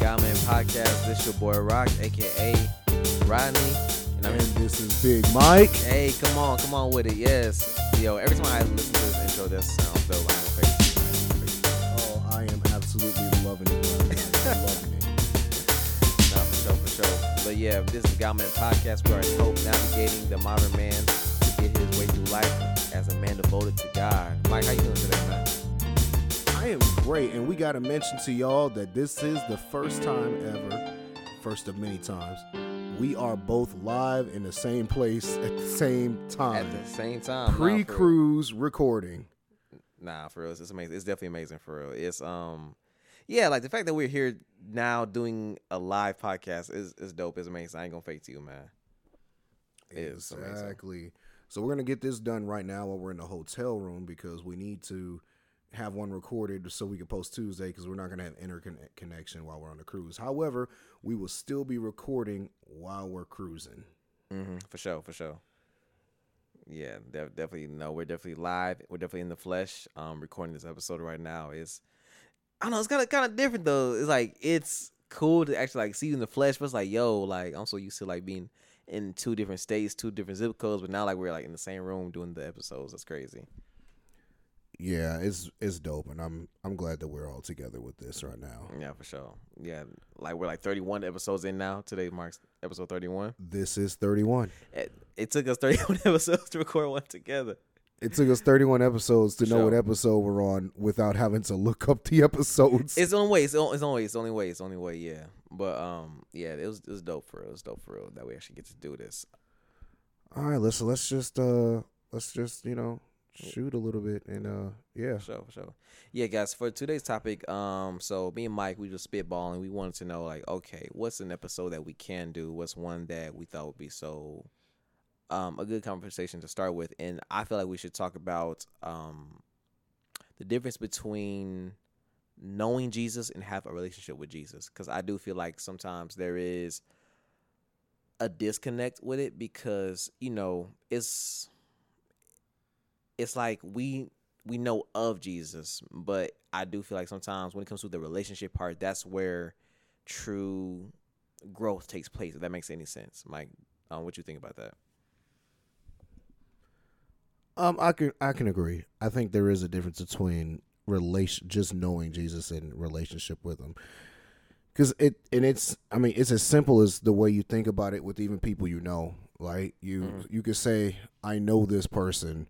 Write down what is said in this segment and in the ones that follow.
God Man Podcast. This your boy Rock, aka Rodney, and I'm And this is Big Mike. Hey, come on, come on with it. Yes, yo. Every time I listen to this intro, that sounds dope. I'm face Oh, I am absolutely loving it. Loving it. Nah, for sure, for sure. But yeah, this is the God Man Podcast. We are in hope navigating the modern man to get his way through life as a man devoted to God. Mike, how you doing today, man? Great, and we got to mention to y'all that this is the first time ever, first of many times, we are both live in the same place at the same time. At the same time, nah, for real. Pre-cruise recording. Nah, for real, it's amazing. It's definitely amazing for real. It's um, yeah, like the fact that we're here now doing a live podcast is is dope. It's amazing. I ain't gonna fake to you, man. It is amazing. Exactly. So we're gonna get this done right now while we're in the hotel room because we need to have one recorded so we can post Tuesday because we're not gonna have interconnection while we're on the cruise. However, we will still be recording while we're cruising. Mm-hmm, for sure, for sure. Yeah, def- definitely. No, we're definitely live. We're definitely in the flesh. Um, recording this episode right now is, I don't know. It's kind of kind of different though. It's like it's cool to actually like see you in the flesh, but it's like yo, like I'm so used to like being in two different states, two different zip codes, but now like we're like in the same room doing the episodes. That's crazy. Yeah, it's it's dope, and I'm I'm glad that we're all together with this right now. Yeah, for sure. Yeah, like we're like 31 episodes in now. Today marks episode 31. This is 31. It, it took us 31 episodes to record one together. It took us 31 episodes to know Sure. what episode we're on without having to look up the episodes. It's the only way. It's the only, it's only way. It's the only way. It's the only way. Yeah. But um, yeah, it was it was dope for real. It was dope for real that we actually get to do this. all right, let's let's just uh let's just you know shoot a little bit and uh yeah. Sure, sure. Yeah, guys. For today's topic, um, so me and Mike, we just spitballing. We wanted to know, like, okay, what's an episode that we can do? What's one that we thought would be so, um, a good conversation to start with? And I feel like we should talk about um, the difference between knowing Jesus and have a relationship with Jesus, because I do feel like sometimes there is a disconnect with it because you know it's it's like we we know of Jesus, but I do feel like sometimes when it comes to the relationship part, that's where true growth takes place. If that makes any sense, Mike, um, what you think about that? Um, I can I can agree. I think there is a difference between relation, just knowing Jesus and relationship with Him, because it and it's I mean it's as simple as the way you think about it with even people you know. Like you Mhm. you could say I know this person,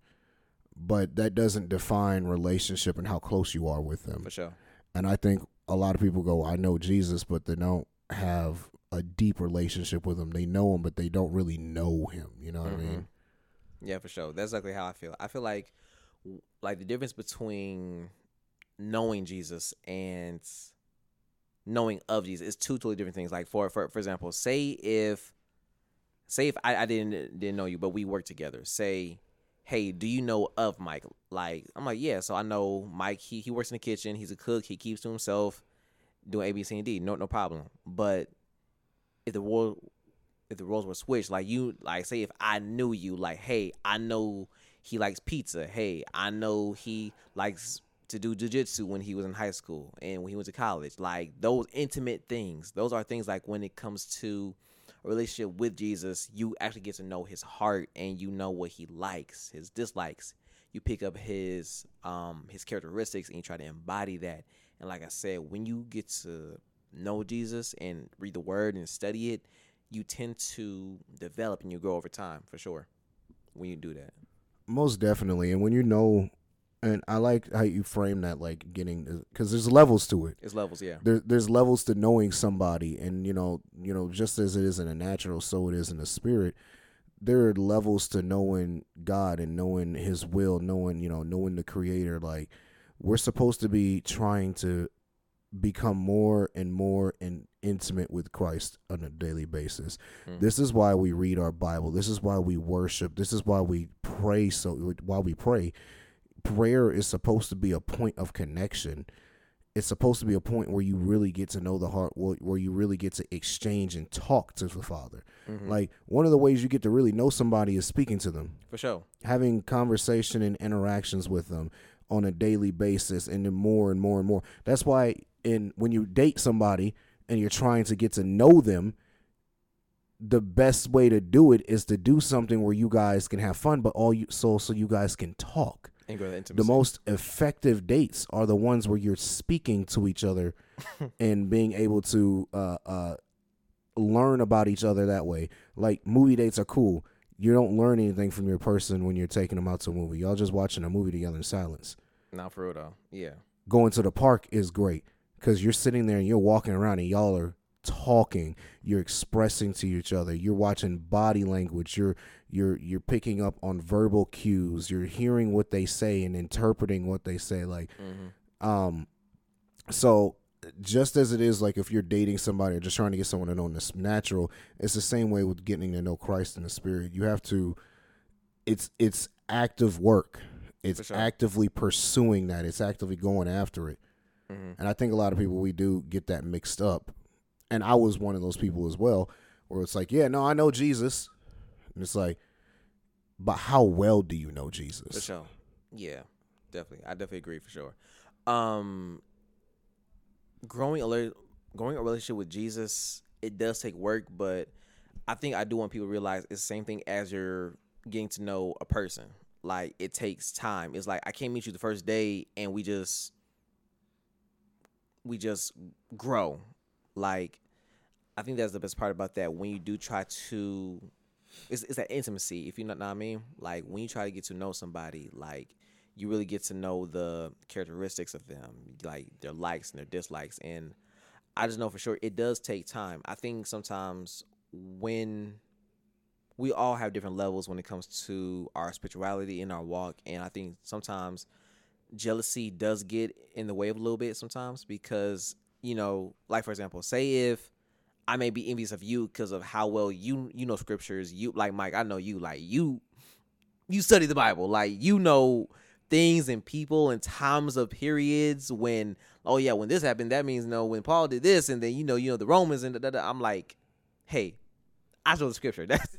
but that doesn't define relationship and how close you are with them. For sure. And I think a lot of people go I know Jesus, but they don't have a deep relationship with him. They know him, but they don't really know him. You know what I mm-hmm. mean? Yeah, for sure. That's exactly how I feel. I feel like like the difference between knowing Jesus and knowing of Jesus is two totally different things. Like for for for example, say if say if I, I didn't didn't know you, but we work together. Say, hey, do you know of Mike? Like I'm like, yeah. So I know Mike. He he works in the kitchen. He's a cook. He keeps to himself, doing A, B, C, and D. No no problem. But if the world if the roles were switched, like you, like say if I knew you, like hey, I know he likes pizza. Hey, I know he likes to do jujitsu when he was in high school and when he went to college. Like those intimate things, those are things like when it comes to relationship with Jesus, you actually get to know his heart and you know what he likes, his dislikes. You pick up his um his characteristics and you try to embody that. And like I said, when you get to know Jesus and read the word and study it, you tend to develop and you grow over time for sure when you do that. Most definitely. And when you know, and I like how you frame that, like getting, because there's levels to it. It's levels, yeah. There, there's levels to knowing somebody, and you know, you know, just as it is in a natural, so it is in the spirit. There are levels to knowing God and knowing His will, knowing you know, knowing the Creator. Like we're supposed to be trying to become more and more and intimate with Christ on a daily basis. Mm. This is why we read our Bible. This is why we worship. This is why we pray. So while we pray, prayer is supposed to be a point of connection. It's supposed to be a point where you really get to know the heart, where you really get to exchange and talk to the Father. Mhm. Like one of the ways you get to really know somebody is speaking to them, for sure. having conversation and interactions with them on a daily basis, and then more and more and more. That's why in when you date somebody and you're trying to get to know them, the best way to do it is to do something where you guys can have fun, but all you so so you guys can talk. And grow The intimacy. most effective dates are the ones where you're speaking to each other and being able to uh, uh, learn about each other that way. Like movie dates are cool. You don't learn anything from your person when you're taking them out to a movie. Y'all just watching a movie together in silence. Not for real though. Yeah. Going to the park is great because you're sitting there and you're walking around and y'all are talking. You're expressing to each other. You're watching body language. You're you're you're picking up on verbal cues. You're hearing what they say and interpreting what they say. Like Mm-hmm. um, so just as it is like if you're dating somebody or just trying to get someone to know in this natural, it's the same way with getting to know Christ in the spirit. You have to it's it's active work. It's sure. actively pursuing that. It's actively going after it. Mm-hmm. And I think a lot of people we do get that mixed up. And I was one of those people as well, where it's like, yeah, no, I know Jesus. And it's like, but how well do you know Jesus? For sure. Yeah, definitely. I definitely agree for sure. Um, growing a growing a relationship with Jesus, it does take work, but I think I do want people to realize it's the same thing as you're getting to know a person. Like it takes time. It's like I can't meet you the first day and we just we just grow. Like I think that's the best part about that. When you do try to it's, it's that intimacy, if you know what I mean. Like when you try to get to know somebody, like you really get to know the characteristics of them, like their likes and their dislikes. And I just know for sure it does take time. I think sometimes when we all have different levels when it comes to our spirituality in our walk, and I think sometimes jealousy does get in the way of a little bit sometimes because you know, like for example, say if I may be envious of you because of how well you you know scriptures. You like Mike, I know you like you you study the Bible. Like you know things and people and times of periods when oh yeah, when this happened, that means no when Paul did this and then you know, you know the Romans and da, da, da. I'm like, hey, I know the scripture. That's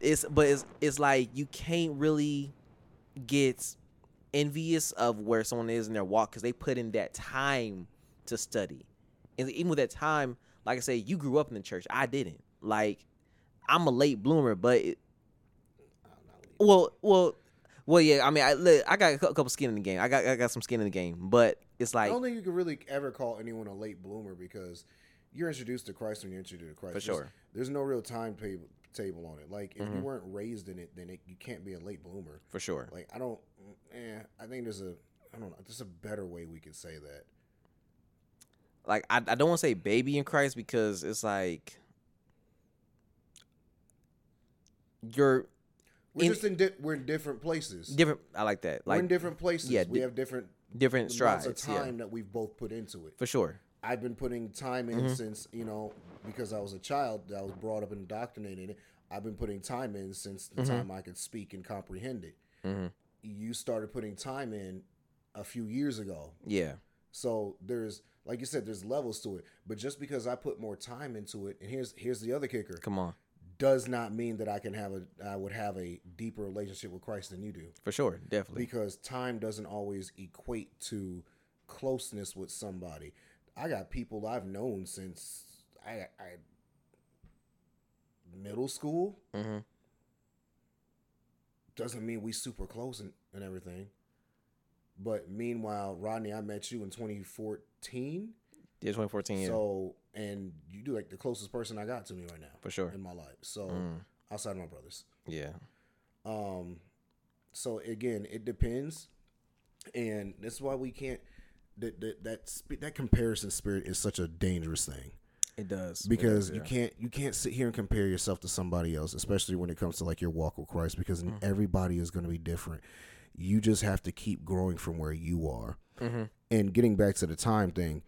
it's but it's it's like you can't really get envious of where someone is in their walk because they put in that time to study. And even with that time, like I say, you grew up in the church. I didn't. Like, I'm a late bloomer, but it, well, well, well, yeah. I mean, I look, I got a couple skin in the game. I got I got some skin in the game, but it's like I don't think you could really ever call anyone a late bloomer because you're introduced to Christ when you're introduced to Christ. For There's- sure. There's, no real time table on it. Like if you Mhm. weren't raised in it, then it, you can't be a late bloomer. for sure. Like I don't. Eh, I think there's a. I don't know. There's a better way we could say that. Like I, I don't want to say baby in Christ because it's like you're We're In- just in. Di- we're in different places. different. I like that. Like we're in different places. yeah, we di- have different different strides. of time Yeah, that we've both put into it. for sure. I've been putting time in Mhm. since you know because I was a child. I was brought up and indoctrinated. I've been putting time in since the Mhm. time I could speak and comprehend it. hmm You started putting time in a few years ago. Yeah, So there's like you said, there's levels to it. But just because I put more time into it, and here's here's the other kicker, come on, does not mean that I can have a I would have a deeper relationship with Christ than you do. for sure, definitely. Because time doesn't always equate to closeness with somebody. I got people I've known since I, I middle school. Mm-hmm. Doesn't mean we super close and, and everything. But meanwhile, Rodney, I met you in 2014. Yeah, 2014. Yeah, So, and you do like the closest person I got to me right now for sure. in my life. So, Mm, outside of my brothers. yeah, Um, so again, it depends, and that's why we can't. That that that sp- that comparison spirit is such a dangerous thing it does It because does, you yeah. can't you can't sit here and compare yourself to somebody else, especially when it comes to like your walk with Christ, because Mm-hmm. everybody is going to be different. You just have to keep growing from where you are. Mhm. And getting back to the time thing,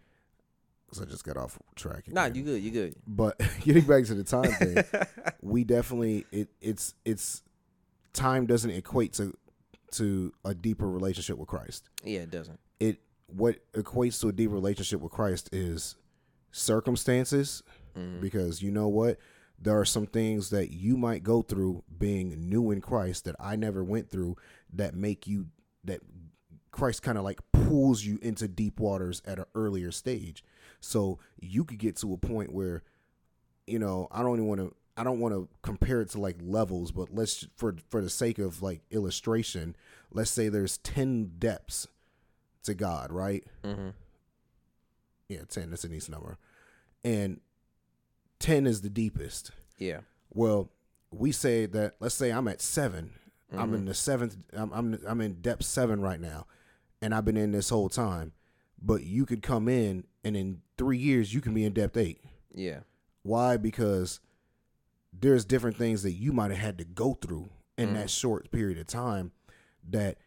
because I just got off track. Nah, again. you good, you good. But getting back to the time thing, we definitely it it's it's time doesn't equate to to a deeper relationship with Christ. yeah, it doesn't. It what equates to a deeper relationship with Christ is circumstances Mhm. because you know what there are some things that you might go through being new in Christ that I never went through that make you that Christ kind of like pulls you into deep waters at an earlier stage. So you could get to a point where, you know, I don't even want to I don't want to compare it to like levels, but let's for for the sake of like illustration, let's say there's 10 depths to God, right? Mm-hmm. Yeah, 10 that's a nice number. And 10 is the deepest. Yeah. Well, we say that let's say I'm at 7. I'm Mm-hmm. in the 7th I'm, I'm I'm in depth 7 right now and I've been in this whole time. But you could come in and in 3 years you can be in depth 8. Yeah. Why? Because there's different things that you might have had to go through in that short period of time that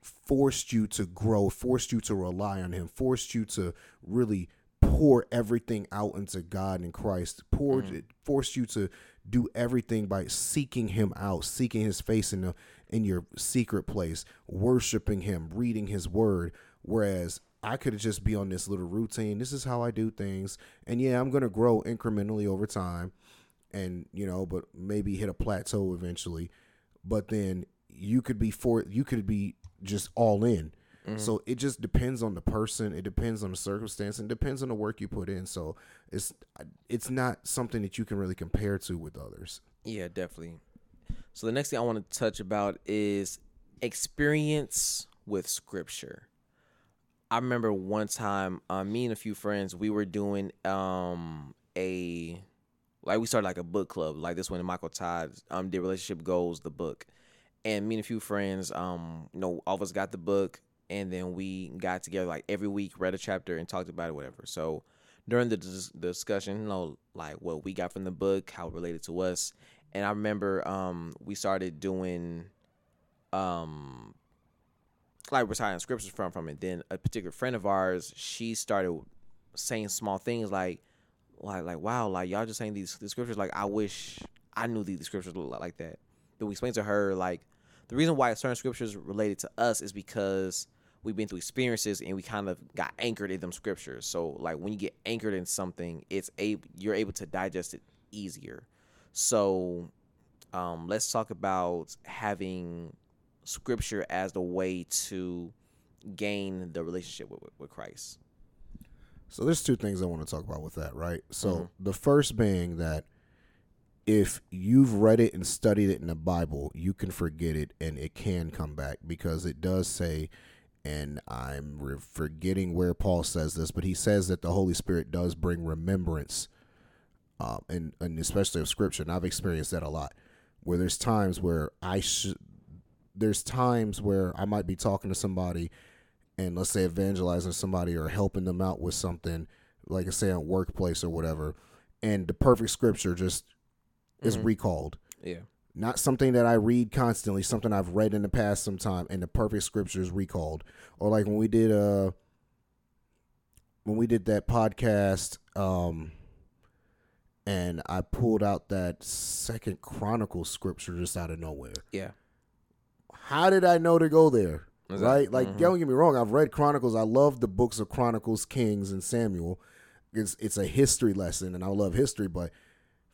forced you to grow, forced you to rely on him, forced you to really pour everything out into God and Christ, poured forced you to do everything by seeking him out, seeking his face in the in your secret place, worshiping him, reading his word. Whereas I could just be on this little routine. This is how I do things. And yeah, I'm gonna grow incrementally over time and you know, but maybe hit a plateau eventually. But then you could be for you could be just all in. So it just depends on the person. It depends on the circumstance. And depends on the work you put in. So it's it's not something that you can really compare to with others. Yeah, definitely. So the next thing I want to touch about is experience with scripture. I remember one time, uh, me and a few friends, we were doing um a like we started like a book club, like this one. Michael Todd um did relationship goals, the book, and me and a few friends, um, you know, all of us got the book, and then we got together like every week, read a chapter, and talked about it, whatever. So during the dis- discussion, you know, like what we got from the book, how it related to us, and I remember um we started doing um like reciting scriptures from from it. Then a particular friend of ours, she started saying small things like like like wow, like y'all just saying these, these scriptures like I wish I knew these scriptures like that. Then we explained to her like the reason why certain scriptures related to us is because we've been through experiences and we kind of got anchored in them scriptures. So like when you get anchored in something, it's a you're able to digest it easier. So um, let's talk about having scripture as the way to gain the relationship with, with Christ. So there's two things I want to talk about with that, right? So the first being that if you've read it and studied it in the Bible, you can forget it and it can come back because it does say and I'm re- forgetting where Paul says this, but he says that the Holy Spirit does bring remembrance, um, and and especially of Scripture. And I've experienced that a lot, where there's times where I should, there's times where I might be talking to somebody, and let's say evangelizing somebody or helping them out with something, like I say, on workplace or whatever, and the perfect Scripture just is recalled Yeah. Not something that I read constantly, something I've read in the past sometime, and the perfect scripture is recalled. Or like when we did uh when we did that podcast, um and I pulled out that second chronicle scripture just out of nowhere. Yeah. How did I know to go there? Exactly. Right? Like don't get me wrong, I've read Chronicles. I love the books of Chronicles, Kings, and Samuel. It's it's a history lesson and I love history, but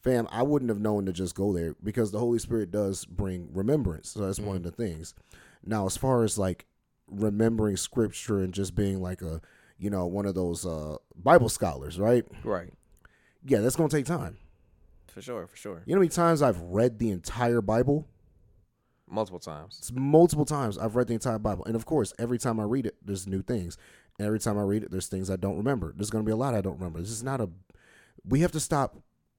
fam, I wouldn't have known to just go there because the Holy Spirit does bring remembrance. So that's one of the things. Now, as far as like remembering scripture and just being like a, you know, one of those uh, Bible scholars, right? Right. Yeah, that's gonna take time. For sure. For sure. You know how many times I've read the entire Bible? Multiple times. It's multiple times I've read the entire Bible, and of course, every time I read it, there's new things. And every time I read it, there's things I don't remember. There's gonna be a lot I don't remember. This is not a. We have to stop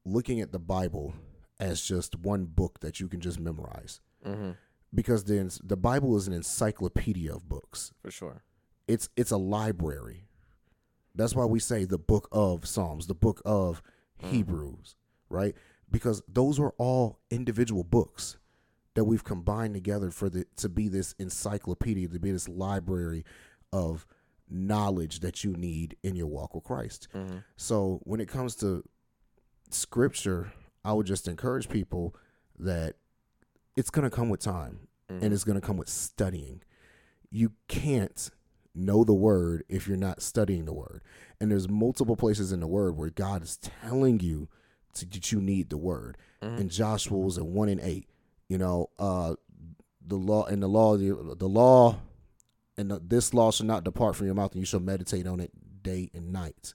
looking at the Bible as just one book that you can just memorize. Mm-hmm. because then the Bible is an encyclopedia of books. For sure. It's it's a library. That's why we say the book of Psalms, the book of Hebrews, right? Because those are all individual books that we've combined together for the to be this encyclopedia, to be this library of knowledge that you need in your walk with Christ. Mm-hmm. So when it comes to scripture, I would just encourage people that it's going to come with time and it's going to come with studying. You can't know the word if you're not studying the word. And there's multiple places in the word where God is telling you to, that you need the word. And Joshua was at 1 and 8. You know, uh the law and the law the, the law and the, this law shall not depart from your mouth, and you shall meditate on it day and night.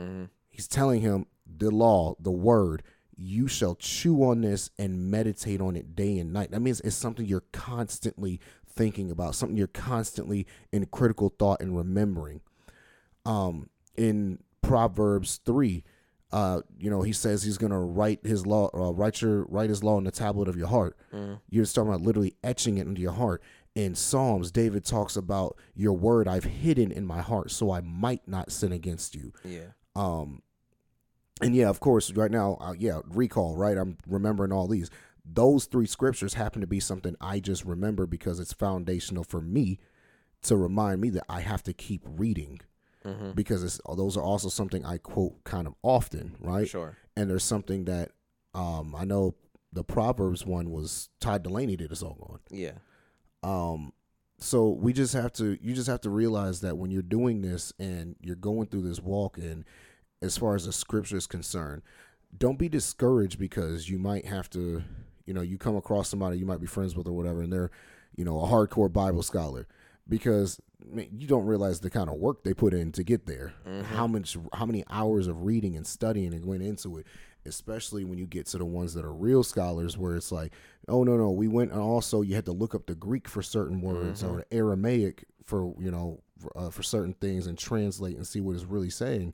Mm-hmm. He's telling him the law, the word, you shall chew on this and meditate on it day and night. That means it's something you're constantly thinking about, something you're constantly in critical thought and remembering. Um, in Proverbs three, uh, you know, he says he's gonna write his law, uh, write your write his law in the tablet of your heart. Mm. You're just talking about literally etching it into your heart. In Psalms, David talks about your word I've hidden in my heart, so I might not sin against you. Yeah. Um, and yeah, of course, right now, uh, yeah, recall, right? I'm remembering all these. Those three scriptures happen to be something I just remember because it's foundational for me to remind me that I have to keep reading Mm-hmm. because it's those are also something I quote kind of often, right? Sure. And there's something that um, I know the Proverbs one was Todd Dulaney did a song on. Yeah. Um, so we just have to, you just have to realize that when you're doing this and you're going through this walk, and as far as the scripture is concerned, don't be discouraged because you might have to, you know, you come across somebody you might be friends with or whatever, and they're, you know, a hardcore Bible scholar because man, you don't realize the kind of work they put in to get there. How much, how many hours of reading and studying and going into it, especially when you get to the ones that are real scholars, where it's like, oh no, no, we went and also you had to look up the Greek for certain words or Aramaic for you know uh, for certain things and translate and see what it's really saying.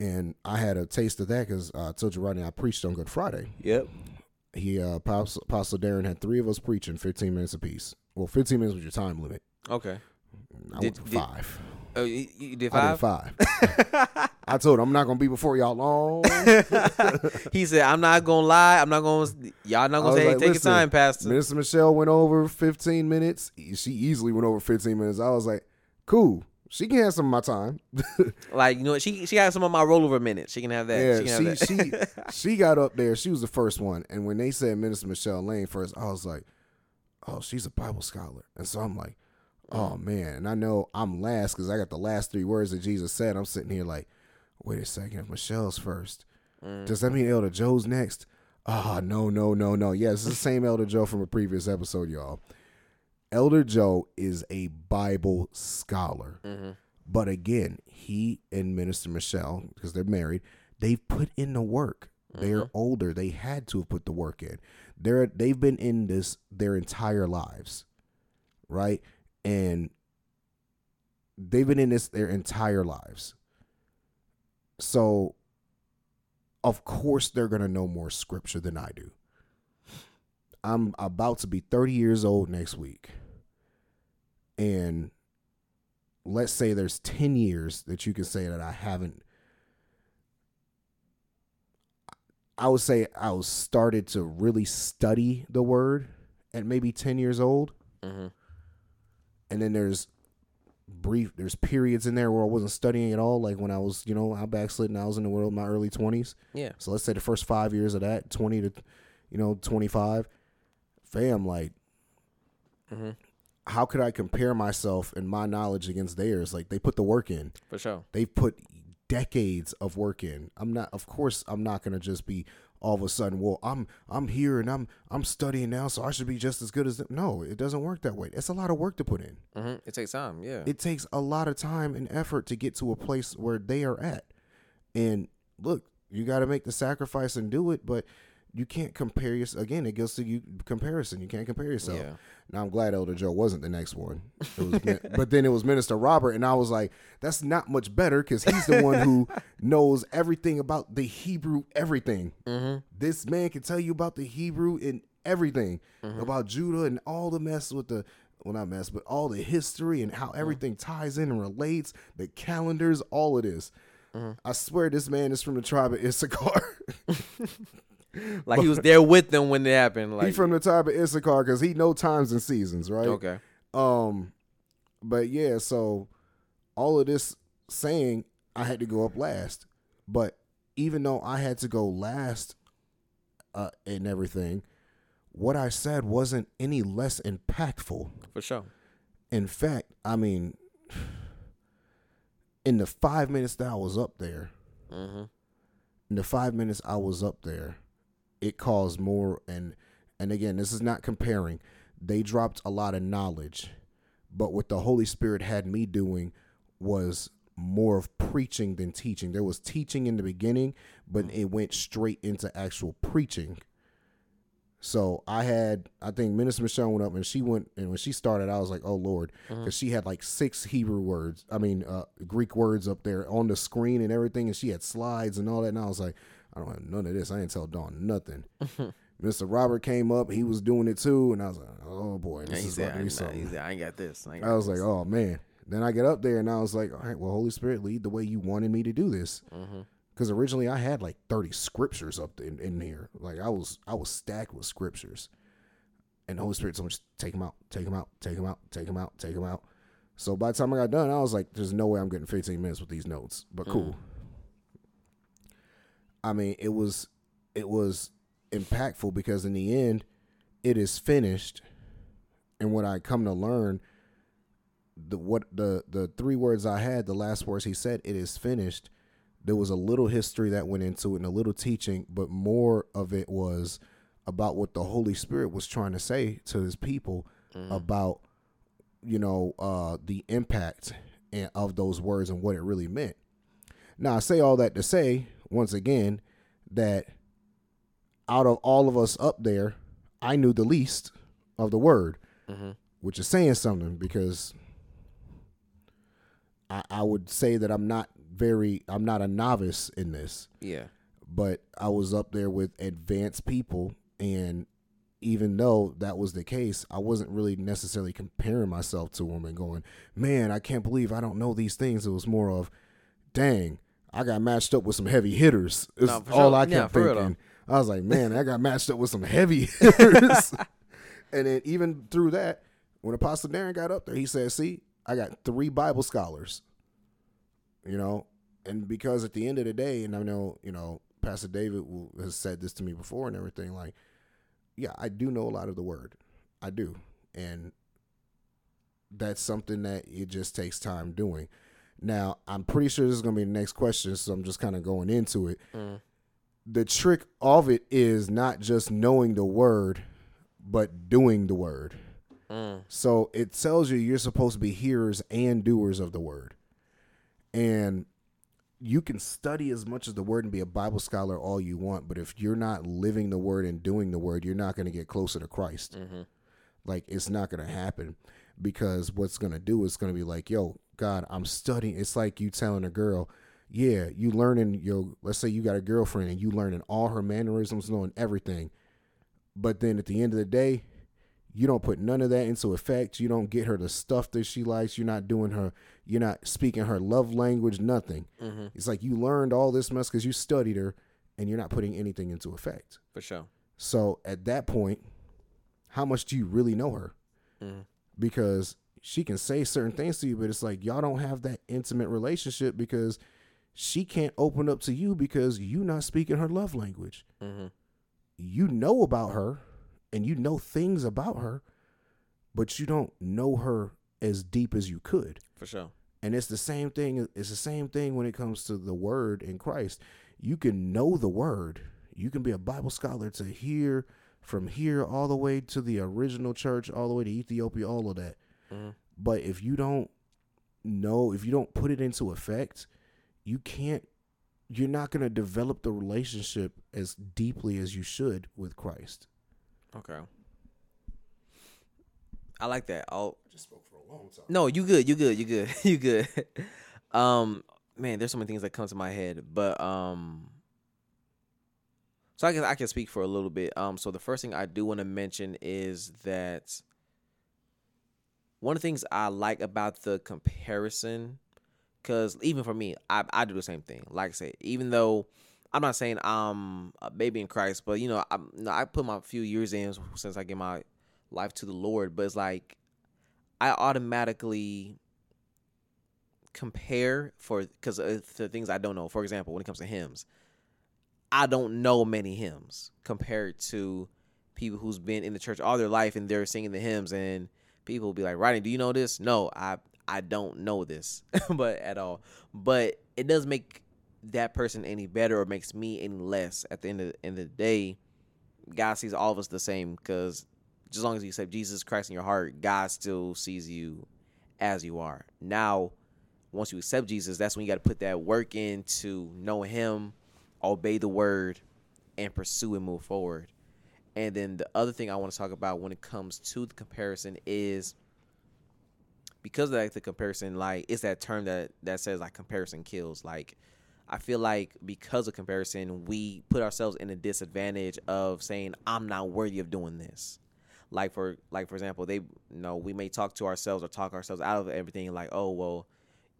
And I had a taste of that because uh, I told you, Rodney, I preached on Good Friday. Yep. He, uh, Apostle, Apostle Darren had three of us preaching 15 minutes apiece. Well, 15 minutes was your time limit. Okay. I Did- went for did- five. Oh, you, you did I did five. I told him I'm not gonna be before y'all long. he said, "I'm not gonna lie. I'm not gonna. Y'all not gonna say, like, take "Listen, your time, Pastor." Minister Michelle went over 15 minutes. She easily went over 15 minutes. I was like, cool. She can have some of my time. Like you know, what? she she has some of my rollover minutes. She can have that. Yeah, she can she that. she she got up there. She was the first one, and when they said Minister Michelle Lane first, I was like, "Oh, she's a Bible scholar," and so I'm like, "Oh man!" And I know I'm last because I got the last three words that Jesus said. I'm sitting here like, "Wait a second, if Michelle's first, does that mean Elder Joe's next?" Ah, no, no, no, no. Yes, it's the same Elder Joe from a previous episode, y'all. Elder Joe is a Bible scholar. Mhm. But again, he and Minister Michelle, because they're married, they've put in the work. They're older. They had to have put the work in. They're they've been in this their entire lives. Right? And they've been in this their entire lives. So of course they're gonna know more scripture than I do. I'm about to be 30 years old next week. And let's say there's 10 years that you can say that I haven't I would say I was started to really study the word at maybe 10 years old. Mhm. And then there's brief there's periods in there where I wasn't studying at all like when I was, you know, I backslid and I was in the world in my early 20s. Yeah. So let's say the first 5 years of that, 20 to you know, 25. Fam like Mhm. how could I compare myself and my knowledge against theirs? Like they put the work in. For sure. They've put decades of work in. I'm not of course I'm not gonna just be all of a sudden, well, I'm I'm here and I'm I'm studying now, so I should be just as good as them. No, it doesn't work that way. It's a lot of work to put in. hmm It takes time. Yeah. It takes a lot of time and effort to get to a place where they are at. And look, you got to make the sacrifice and do it, but you can't compare yourself. Again, it goes to you comparison. You can't compare yourself. Yeah. Now I'm glad Elder Joe wasn't the next one. It was, but then it was Minister Robert, and I was like, that's not much better because he's the one who knows everything about the Hebrew everything. Mm-hmm. This man can tell you about the Hebrew and everything mm-hmm. about Judah and all the mess with the well not mess, but all the history and how mm. everything ties in and relates, the calendars, all of this. Mm-hmm. I swear this man is from the tribe of Issachar. Like he was there with them when it happened. Like he from the tribe of Issachar because he know times and seasons, right? okay. Um, but yeah, so all of this saying I had to go up last, but even though I had to go last, uh, and everything, what I said wasn't any less impactful. For sure. In fact, I mean, in the five minutes that I was up there, Mm-hmm. in the five minutes I was up there, it caused more and and again, this is not comparing. They dropped a lot of knowledge, But what the Holy Spirit had me doing was more of preaching than teaching. There was teaching in the beginning, but it went straight into actual preaching. So I had, I think Minister Michelle went up and she went, and when she started, I was like, oh Lord, because she had like six Hebrew words, I mean, uh, Greek words up there on the screen and everything, and she had slides and all that. And I was like, I don't have none of this. I didn't tell Dawn nothing. Mr. Robert came up, he was doing it too, and I was like, oh boy, this is said, I, me ain't- something. said, I ain't got this. I, ain't I got was like, oh man. Then I get up there and I was like, all right, well, Holy Spirit, lead the way you wanted me to do this. Mhm. Because originally I had like thirty scriptures up in, in here. Like I was I was stacked with scriptures, and the Holy Spirit told me just take them out, take them out, take them out, take them out, take them out. So by the time I got done, I was like, there's no way I'm getting 15 minutes with these notes. But cool. I mean, it was it was impactful because in the end, it is finished. And what I come to learn, the what the the three words I had, the last words he said, it is finished. There was a little history that went into it and a little teaching, but more of it was about what the Holy Spirit was trying to say to his people about you know uh the impact and of those words and what it really meant. Now I say all that to say once again that out of all of us up there, I knew the least of the word, Mhm. which is saying something because I, I would say that I'm not very I'm not a novice in this Yeah. but I was up there with advanced people, and even though that was the case, I wasn't really necessarily comparing myself to them and going, "Man, I can't believe I don't know these things." It was more of, "Dang, I got matched up with some heavy hitters." It's No, all sure. I Yeah, kept real, thinking. I was like, "Man, I got matched up with some heavy hitters." and then even through that, when Apostle Darren got up there, he said, "See, I got three Bible scholars." you know and because at the end of the day and i know you know pastor david will, has said this to me before and everything like yeah i do know a lot of the word i do and that's something that it just takes time doing now i'm pretty sure this is going to be the next question so i'm just kind of going into it Mm. the trick of it is not just knowing the word but doing the word Mm. so it tells you you're supposed to be hearers and doers of the word. And you can study as much as the word and be a Bible scholar all you want, but if you're not living the word and doing the word, you're not going to get closer to Christ. Mhm. Like it's not going to happen because what's going to do is going to be like, yo, God, I'm studying. It's like you telling a girl, yeah, you learning your, let's say you got a girlfriend and you learning all her mannerisms, knowing everything. But then at the end of the day, you don't put none of that into effect. You don't get her the stuff that she likes. You're not doing her, you're not speaking her love language, nothing. Mhm. It's like you learned all this mess because you studied her and you're not putting anything into effect. For sure. So at that point, how much do you really know her? Mhm. Because she can say certain things to you, but it's like y'all don't have that intimate relationship because she can't open up to you because you not speaking her love language. Mhm. You know about her and you know things about her, but you don't know her as deep as you could. For sure. And it's the same thing. It's the same thing when it comes to the word in Christ. You can know the word. You can be a Bible scholar to hear from here all the way to the original church, all the way to Ethiopia, all of that. Mhm. But if you don't know, if you don't put it into effect, you can't. You're not going to develop the relationship as deeply as you should with Christ. Okay. I like that. Oh I just spoke for a long time. no, you good. You good. You good. you good. um, man, there's so many things that come to my head, but um, so I guess I can speak for a little bit. Um, so the first thing I do want to mention is that one of the things I like about the comparison, because even for me, I I do the same thing. Like I said, even though I'm not saying I'm a baby in Christ, but you know, I you know, I put my few years in since I gave my life to the Lord, but it's like I automatically compare for because the things I don't know. For example, when it comes to hymns, I don't know many hymns compared to people who's been in the church all their life and they're singing the hymns and people will be like, "Rodney, do you know this?" No, I I don't know this, but at all. But it does make that person any better or makes me any less. At the end of, end of the day, God sees all of us the same because as long as you accept Jesus Christ in your heart, God still sees you as you are. Now, once you accept Jesus, that's when you got to put that work in to know Him, obey the Word, and pursue and move forward. And then the other thing I want to talk about when it comes to the comparison is because of like the comparison, like it's that term that that says like comparison kills. Like I feel like because of comparison, we put ourselves in a disadvantage of saying I'm not worthy of doing this. Like for like for example, they you know we may talk to ourselves or talk ourselves out of everything. Like oh well,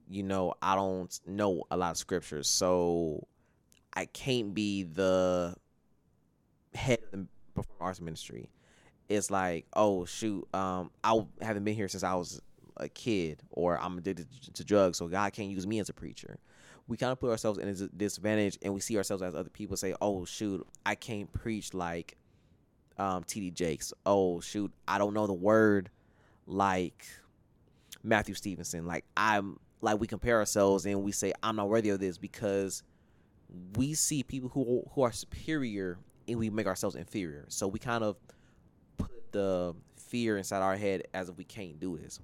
you know I don't know a lot of scriptures, so I can't be the head of the performing arts ministry. It's like oh shoot, um I haven't been here since I was a kid, or I'm addicted to drugs, so God can't use me as a preacher we kind of put ourselves in a disadvantage and we see ourselves as other people say, oh, shoot, I can't preach like um, TD Jakes. Oh, shoot, I don't know the word like Matthew Stevenson. Like, I'm like, we compare ourselves and we say, I'm not worthy of this because we see people who, who are superior and we make ourselves inferior. So we kind of put the fear inside our head as if we can't do this.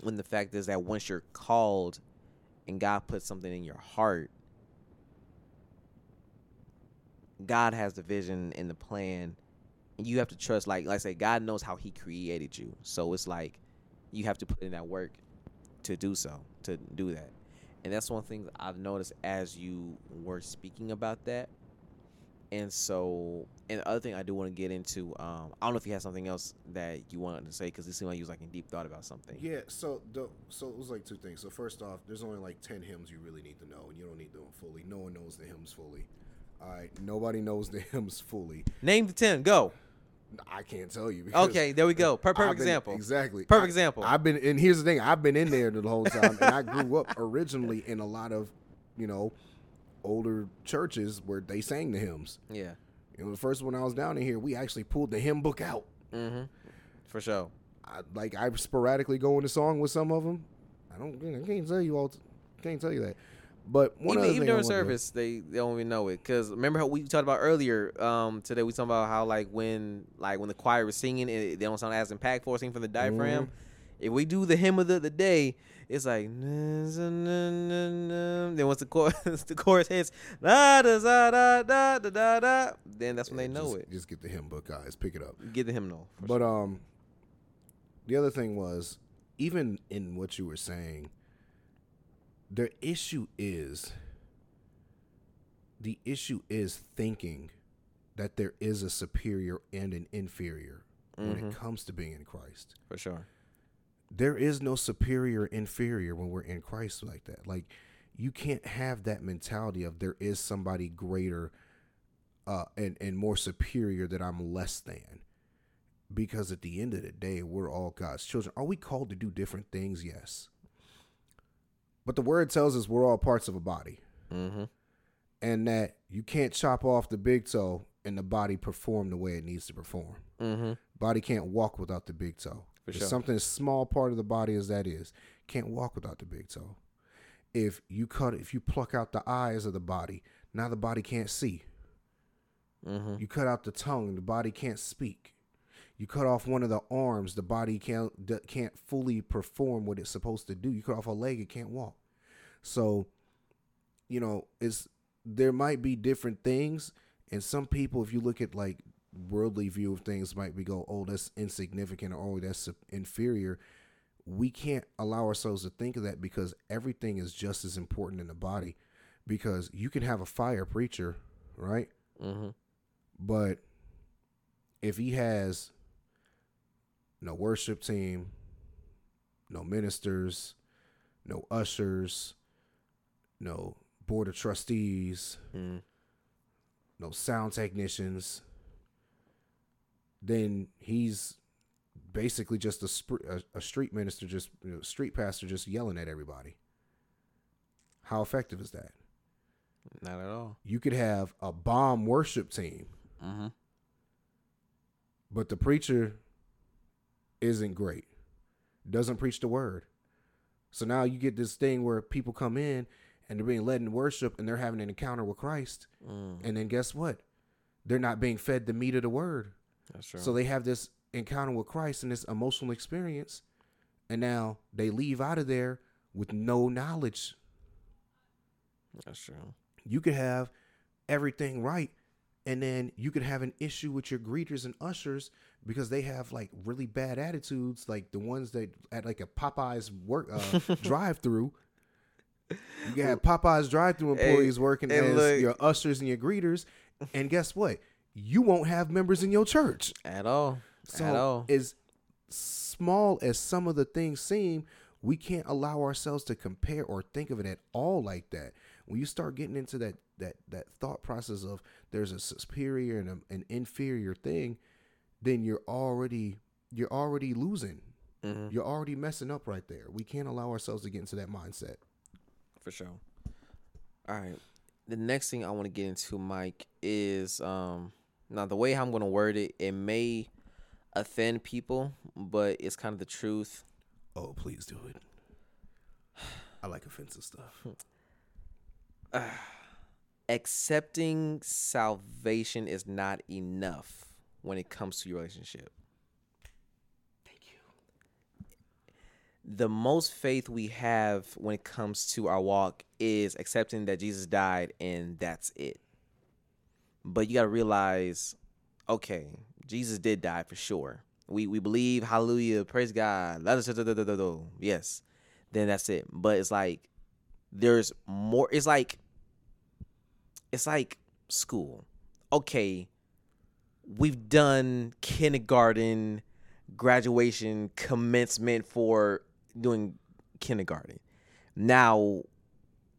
When the fact is that once you're called and God puts something in your heart, God has the vision and the plan. And you have to trust, like, like I say, God knows how He created you. So it's like you have to put in that work to do so, to do that. And that's one thing I've noticed as you were speaking about that and so, and the other thing I do want to get into, um, I don't know if you had something else that you wanted to say because it seemed like you was like in deep thought about something. Yeah. So, the, so it was like two things. So first off, there's only like ten hymns you really need to know, and you don't need them fully. No one knows the hymns fully. All right. Nobody knows the hymns fully. Name the ten. Go. I can't tell you. Okay, there we go. Perfect been, example. Exactly. Perfect I, example. I've been, and here's the thing: I've been in there the whole time, and I grew up originally in a lot of, you know, older churches where they sang the hymns. Yeah. You know, the first one I was down in here, we actually pulled the hymn book out. Mm-hmm. For sure. I, like I sporadically go into song with some of them. I don't. I can't tell you all. Can't tell you that. But one even, even during I wanted to- service, they, they don't even know it. Cause remember how we talked about earlier um, today? We talked about how like when like when the choir was singing, it, they don't sound as impactful singing from the diaphragm. Mm-hmm. If we do the hymn of the, the day, it's like then once the chorus the chorus hits da da da da da da da then that's when they know just, it. Just get the hymn book, guys. Pick it up. Get the hymnal. But sure. um, the other thing was even in what you were saying, their issue is the issue is thinking that there is a superior and an inferior mm-hmm. when it mm-hmm. comes to being in Christ. For sure. There is no superior inferior when we're in Christ like that. Like you can't have that mentality of there is somebody greater uh and and more superior that I'm less than. Because at the end of the day, we're all God's children. Are we called to do different things? Yes. But the word tells us we're all parts of a body Mm-hmm. and that you can't chop off the big toe and the body perform the way it needs to perform. Mm-hmm. Body can't walk without the big toe. For sure. Something as small part of the body as that is, can't walk without the big toe. If you cut, if you pluck out the eyes of the body, now the body can't see. Mm-hmm. You cut out the tongue, the body can't speak. You cut off one of the arms, the body can't can't fully perform what it's supposed to do. You cut off a leg, it can't walk. So, you know, it's there might be different things, and some people, if you look at like worldly view of things, might be go, oh, that's insignificant, or oh, that's inferior. We can't allow ourselves to think of that because everything is just as important in the body. Because you can have a fire preacher, right? Mm-hmm. But if he has no worship team, no ministers, no ushers, no board of trustees, Mm-hmm. no sound technicians, then he's basically just a, sp- a, a street minister, just you know, street pastor, just yelling at everybody. How effective is that? Not at all. You could have a bomb worship team Mm-hmm. but the preacher isn't great doesn't preach the word so now you get this thing where people come in and they're being led in worship and they're having an encounter with christ Mm, and then guess what they're not being fed the meat of the word that's true. so they have this encounter with christ and this emotional experience and now they leave out of there with no knowledge. That's true. You could have everything right, and then you could have an issue with your greeters and ushers because they have like really bad attitudes, like the ones that at like a Popeyes work uh, drive through. You have Popeyes drive through employees Hey, working hey, as look. your ushers and your greeters, and guess what? You won't have members in your church. At all. So At all. as small as some of the things seem, we can't allow ourselves to compare or think of it at all like that. When you start getting into that that that thought process of there's a superior and a, an inferior thing, then you're already you're already losing. hmm You're already messing up right there. We can't allow ourselves to get into that mindset. For sure. All right. The next thing I want to get into, Mike, is um now the way I'm gonna word it, it may offend people, but it's kind of the truth. Oh, please do it. I like offensive stuff. Accepting salvation is not enough when it comes to your relationship. Thank you. the most faith we have when it comes to our walk is accepting that Jesus died and that's it. But you got to realize, okay, Jesus did die for sure. We we believe, hallelujah, praise God. Yes. Then that's it. But it's like there's more it's like it's like school. Okay, we've done kindergarten, graduation, commencement for doing kindergarten. Now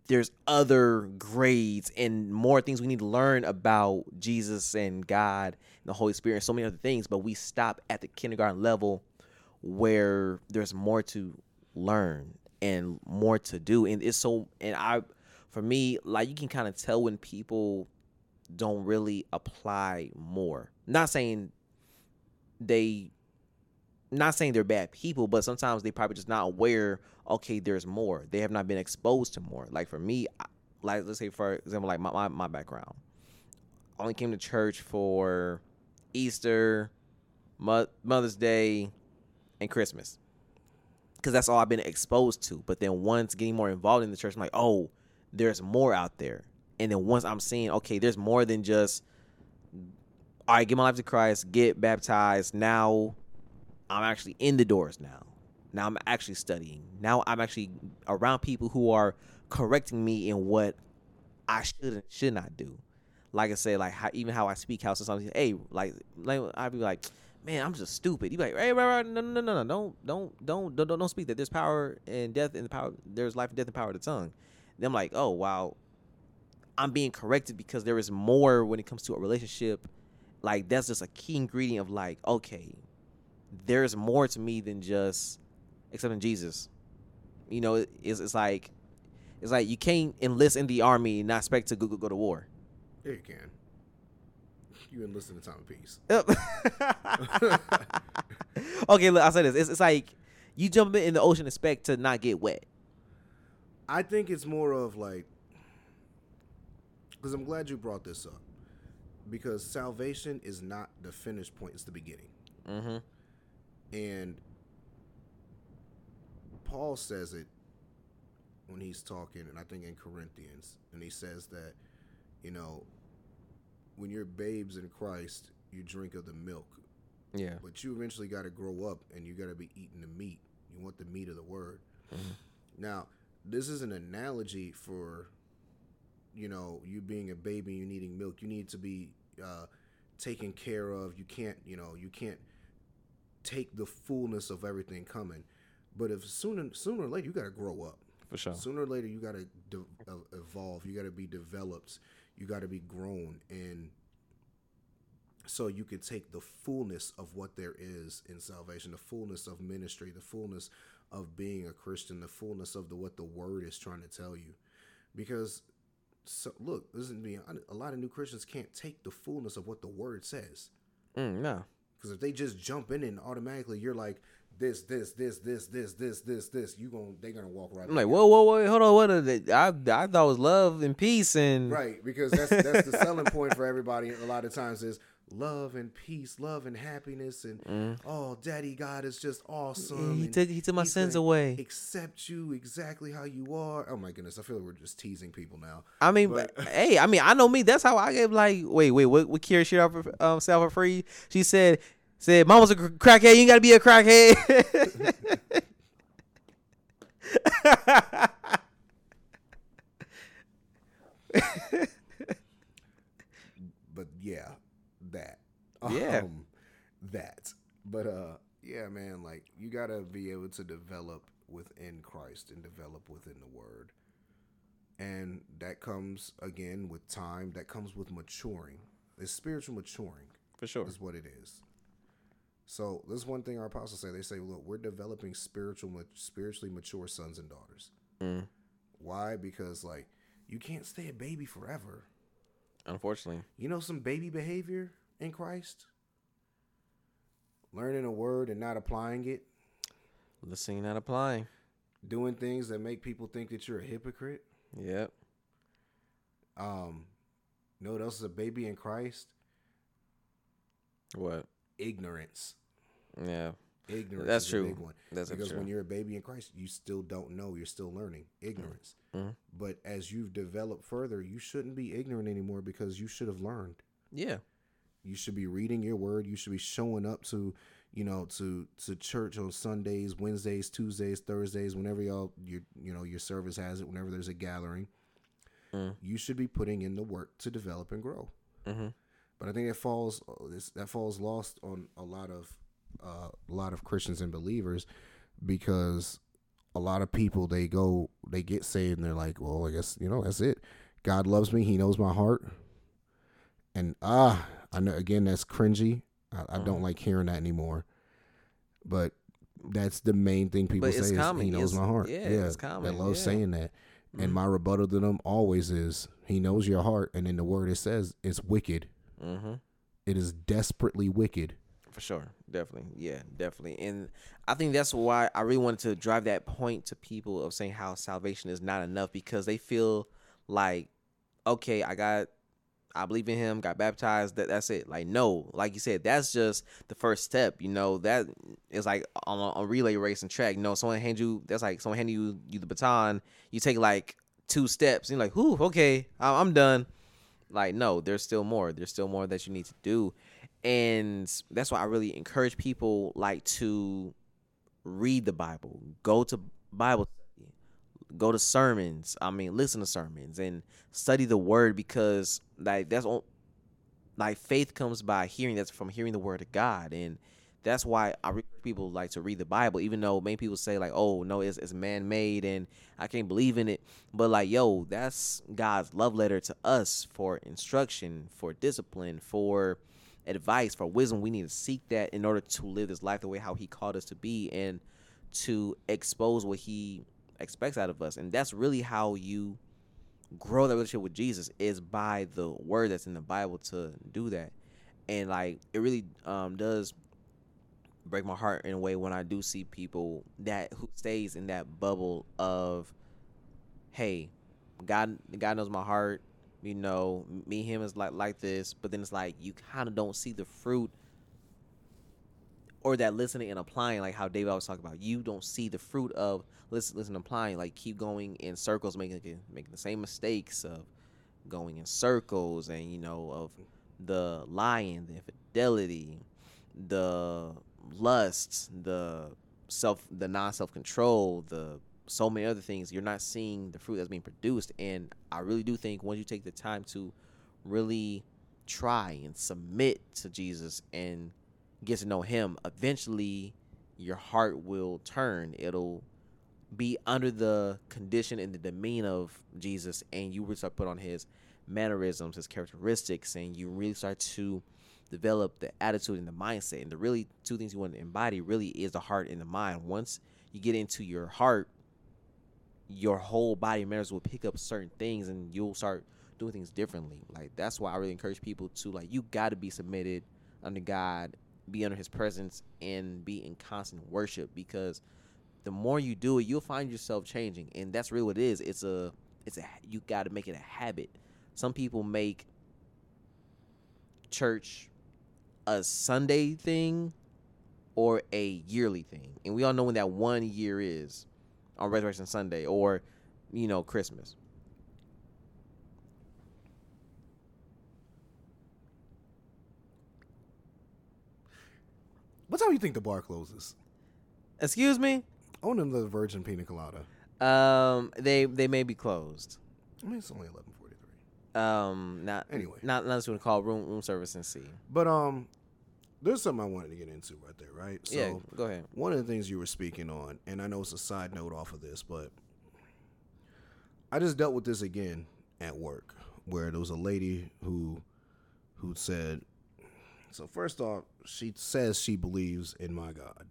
there's other grades and more things we need to learn about Jesus and God and the Holy Spirit and so many other things, but we stop at the kindergarten level where there's more to learn and more to do. And it's so and I for me, like you can kind of tell when people don't really apply more. Not saying they not saying they're bad people, but sometimes they probably just not aware. Okay, there's more. They have not been exposed to more. Like for me, like let's say for example, like my my, my background, I only came to church for Easter, Mo- Mother's Day, and Christmas, because that's all I've been exposed to. But then once getting more involved in the church, I'm like, oh, there's more out there. And then once I'm seeing, okay, there's more than just, all right, give my life to Christ, get baptized. Now I'm actually in the doors now. Now I'm actually studying. Now I'm actually around people who are correcting me in what I should and should not do. Like I said, like how, even how I speak, how sometimes hey, like, like I'd be like, man, I'm just stupid. You be like, hey, right, right, no, no, no, no, don't, don't, don't, don't, don't speak that. There's power and death in the power. There's life and death and power of the tongue. Then I'm like, oh wow, I'm being corrected because there is more when it comes to a relationship. Like that's just a key ingredient of like, okay, there's more to me than just accepting Jesus. You know, it- it's, it's like it's like you can't enlist in the army and not expect to go, go, go to war. Yeah, you can. You enlisted in time of peace. okay, look, I'll say this. It's, it's like you jump in the ocean expect to not get wet. I think it's more of like, because I'm glad you brought this up, because salvation is not the finish point; it's the beginning. Mm-hmm. And Paul says it when he's talking, and I think in Corinthians, and he says that, you know, when you're babes in Christ, you drink of the milk, Yeah. but you eventually got to grow up and you got to be eating the meat. You want the meat of the word. Now, this is an analogy for, you know, you being a baby, you needing milk. You need to be uh, taken care of. You can't, you know, you can't take the fullness of everything coming. But if sooner, sooner or later, you got to grow up. For sure. Sooner or later, you got to de- uh, evolve. You got to be developed. You got to be grown, and so you can take the fullness of what there is in salvation, the fullness of ministry, the fullness of being a Christian, the fullness of the what the Word is trying to tell you. Because, so look, listen to me. A lot of new Christians can't take the fullness of what the Word says. Mm, no. Because if they just jump in and automatically you're like this, this, this, this, this, this, this, this. You gonna they gonna walk right. I'm like, whoa, whoa, whoa, hold on, what? Are they, I I thought it was love and peace and right because that's that's the selling point for everybody. A lot of times is love and peace, love and happiness, and mm. oh, Daddy God is just awesome. He took he took my sins away. Accept you exactly how you are. Oh my goodness, I feel like we're just teasing people now. I mean, but, hey, I mean, I know me. That's how I get like, wait, wait, what? What Kira shit off um, self free? She said said, "Mama's a crackhead. You ain't gotta be a crackhead." but yeah, that. Yeah. Um, that. But uh yeah, man, like you got to be able to develop within Christ and develop within the word. And that comes again with time, that comes with maturing. It's spiritual maturing for sure. is what it is. So, this is one thing our apostles say. They say, "Look, we're developing spiritual spiritually mature sons and daughters." Mm. Why? Because like you can't stay a baby forever. Unfortunately, You know some baby behavior in Christ? Learning a word and not applying it, listening, not applying. doing things that make people think that you're a hypocrite. Yep. Um, you know what else is a baby in Christ? What? Ignorance. Yeah. Ignorance That's is true. a big one. That's because true. when you're a baby in Christ, you still don't know. You're still learning. Ignorance. Mhm. But as you've developed further, you shouldn't be ignorant anymore because you should have learned. Yeah. You should be reading your word. You should be showing up to, you know, to to church on Sundays, Wednesdays, Tuesdays, Thursdays, whenever y'all your you know your service has it. Whenever there's a gathering, Mm. you should be putting in the work to develop and grow. Mm-hmm. But I think it falls this that falls lost on a lot of uh, a lot of Christians and believers because a lot of people they go they get saved and they're like, well, I guess you know that's it. God loves me. He knows my heart. And ah, I know again that's cringy. I, I don't like hearing that anymore. But that's the main thing people say is common. he knows It's- my heart. yeah, Yeah, it's common. They love Yeah. saying that. And my rebuttal to them always is he knows your heart and in the word it says it's wicked. Mm-hmm. It is desperately wicked. For sure. Definitely. Yeah, definitely. And I think that's why I really wanted to drive that point to people of saying how salvation is not enough because they feel like, okay, I got I believe in him, got baptized, that that's it. Like no, like you said, that's just the first step. You know, that is like on a, relay race and track. You know, someone hand you that's like someone handing you you the baton, you take like two steps, and you're like, whew, okay, I'm done like no there's still more. There's still more that you need to do. And that's why i really encourage people like to read the bible. Go to bible study. Go to sermons. I mean listen to sermons and study the word because like that's all like faith comes by hearing. That's from hearing the word of god. And that's why I encourage people like to read the Bible, even though many people say like, "Oh no, it's, it's man made and I can't believe in it." But like, yo, that's God's love letter to us for instruction, for discipline, for advice, for wisdom. We need to seek that in order to live this life the way how He called us to be, and to expose what He expects out of us. And that's really how you grow that relationship with Jesus is by the word that's in the Bible to do that. And like, it really um, does break my heart in a way when I do see people that who stays in that bubble of, hey, God, God knows my heart. You know, me him is like like this, but then it's like you kind of don't see the fruit or that listening and applying, like how David always talk about. You don't see the fruit of listen, listen, applying. Like keep going in circles, making making the same mistakes of going in circles, and you know of the lying, the infidelity, the lust, the self, the non self control, the so many other things. You're not seeing the fruit that's being produced, and I really do think once you take the time to really try and submit to Jesus and get to know Him, eventually your heart will turn. It'll be under the condition and the demeanor of Jesus, and you will start put on His mannerisms, His characteristics, and you really start to develop the attitude and the mindset. And the really two things you want to embody really is the heart and the mind. Once you get into your heart, your whole body matters will pick up certain things and you'll start doing things differently. Like that's why I really encourage people to like you gotta be submitted under God, be under his presence and be in constant worship because the more you do it, you'll find yourself changing. And that's really what it is. It's a it's a you gotta make it a habit. Some people make church a Sunday thing or a yearly thing. And we all know when that one year is on Resurrection Sunday or, you know, Christmas. What time do you think the bar closes? Excuse me? I want another virgin pina colada. Um, they they may be closed. I mean, it's only eleven forty. Um, not Anyway. not not to call room room service and see. But um, there's something I wanted to get into right there, right? So yeah, go ahead. one of the things you were speaking on, and I know it's a side note off of this, but I just dealt with this again at work, where there was a lady who who said, so first off, she says she believes in my God,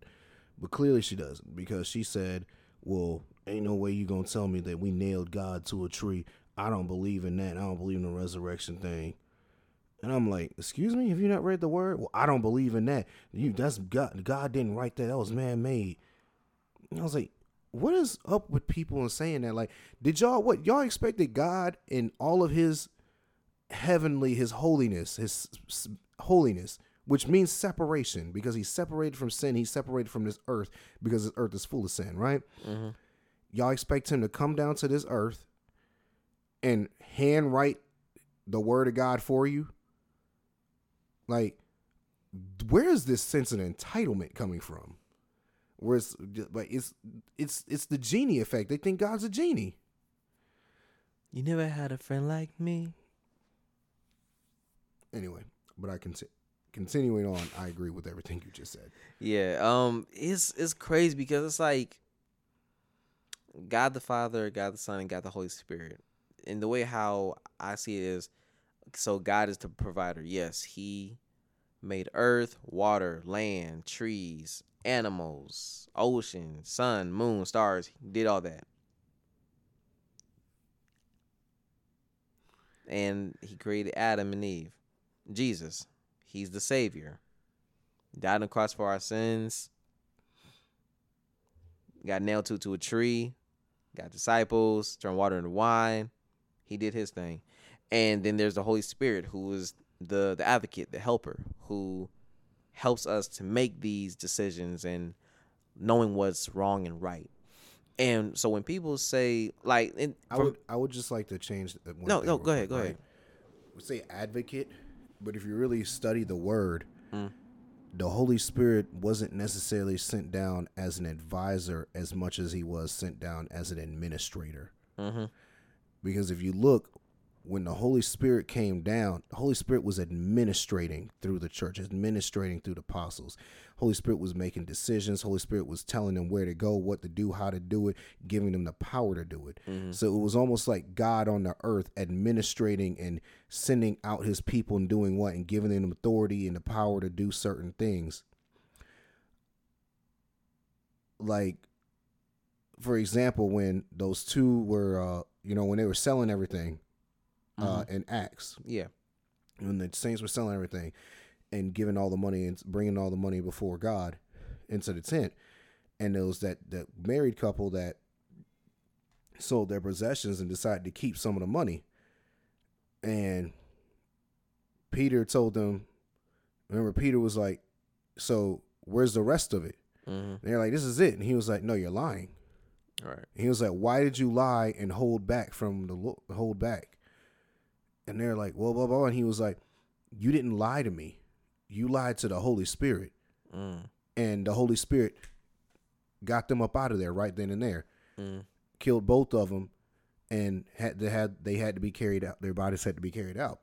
but clearly she doesn't because she said, "Well, ain't no way you gonna tell me that we nailed God to a tree. I don't believe in that. I don't believe in the resurrection thing." And I'm like, "Excuse me, have you not read the word? Well, I don't believe in that. You that's God. God didn't write that. That was man made." And I was like, "What is up with people and saying that? Like, did y'all what y'all expected God in all of His heavenly, His holiness, His holiness, which means separation, because He's separated from sin. He's separated from this earth because this earth is full of sin, right? Mm-hmm. Y'all expect Him to come down to this earth and handwrite the word of God for you? Like, where is this sense of entitlement coming from? Where it's like it's it's it's the genie effect. They think God's a genie. You never had a friend like me. Anyway, but I can continuing on. I agree with everything you just said. Yeah, um, it's it's crazy because it's like God the Father, God the Son, and God the Holy Spirit. And the way how I see it is, so God is the provider. Yes, He made earth, water, land, trees, animals, ocean, sun, moon, stars. He did all that. And he created Adam and Eve. Jesus, he's the savior. Died on the cross for our sins. Got nailed to to a tree. Got disciples. Turned water into wine. He did his thing. And then there's the Holy Spirit, who is the the advocate, the helper, who helps us to make these decisions and knowing what's wrong and right. And so when people say like, and I from- would I would just like to change. the- one no, thing no, go ahead, go right? ahead. We say advocate, but if you really study the word, Mm. the Holy Spirit wasn't necessarily sent down as an advisor as much as he was sent down as an administrator. Mm-hmm. Because if you look, when the Holy Spirit came down, the Holy Spirit was administrating through the church, administrating through the apostles. Holy Spirit was making decisions. Holy Spirit was telling them where to go, what to do, how to do it, giving them the power to do it. So it was almost like God on the earth administrating and sending out his people and doing what and giving them authority and the power to do certain things. Like, for example, when those two were, uh, you know, when they were selling everything uh, in Acts, Yeah. when the saints were selling everything and giving all the money and bringing all the money before God into the tent, and there was that that married couple that sold their possessions and decided to keep some of the money, and Peter told them, remember Peter was like, "So where's the rest of it?" Mm-hmm. They're like, "This is it," and he was like, "No, you're lying." Right. He was like, "Why did you lie and hold back from the lo- hold back?" And they're like, "Well, blah blah." And he was like, "You didn't lie to me. You lied to the Holy Spirit, Mm. and the Holy Spirit got them up out of there right then and there, Mm. killed both of them, and had they had they had to be carried out. Their bodies had to be carried out."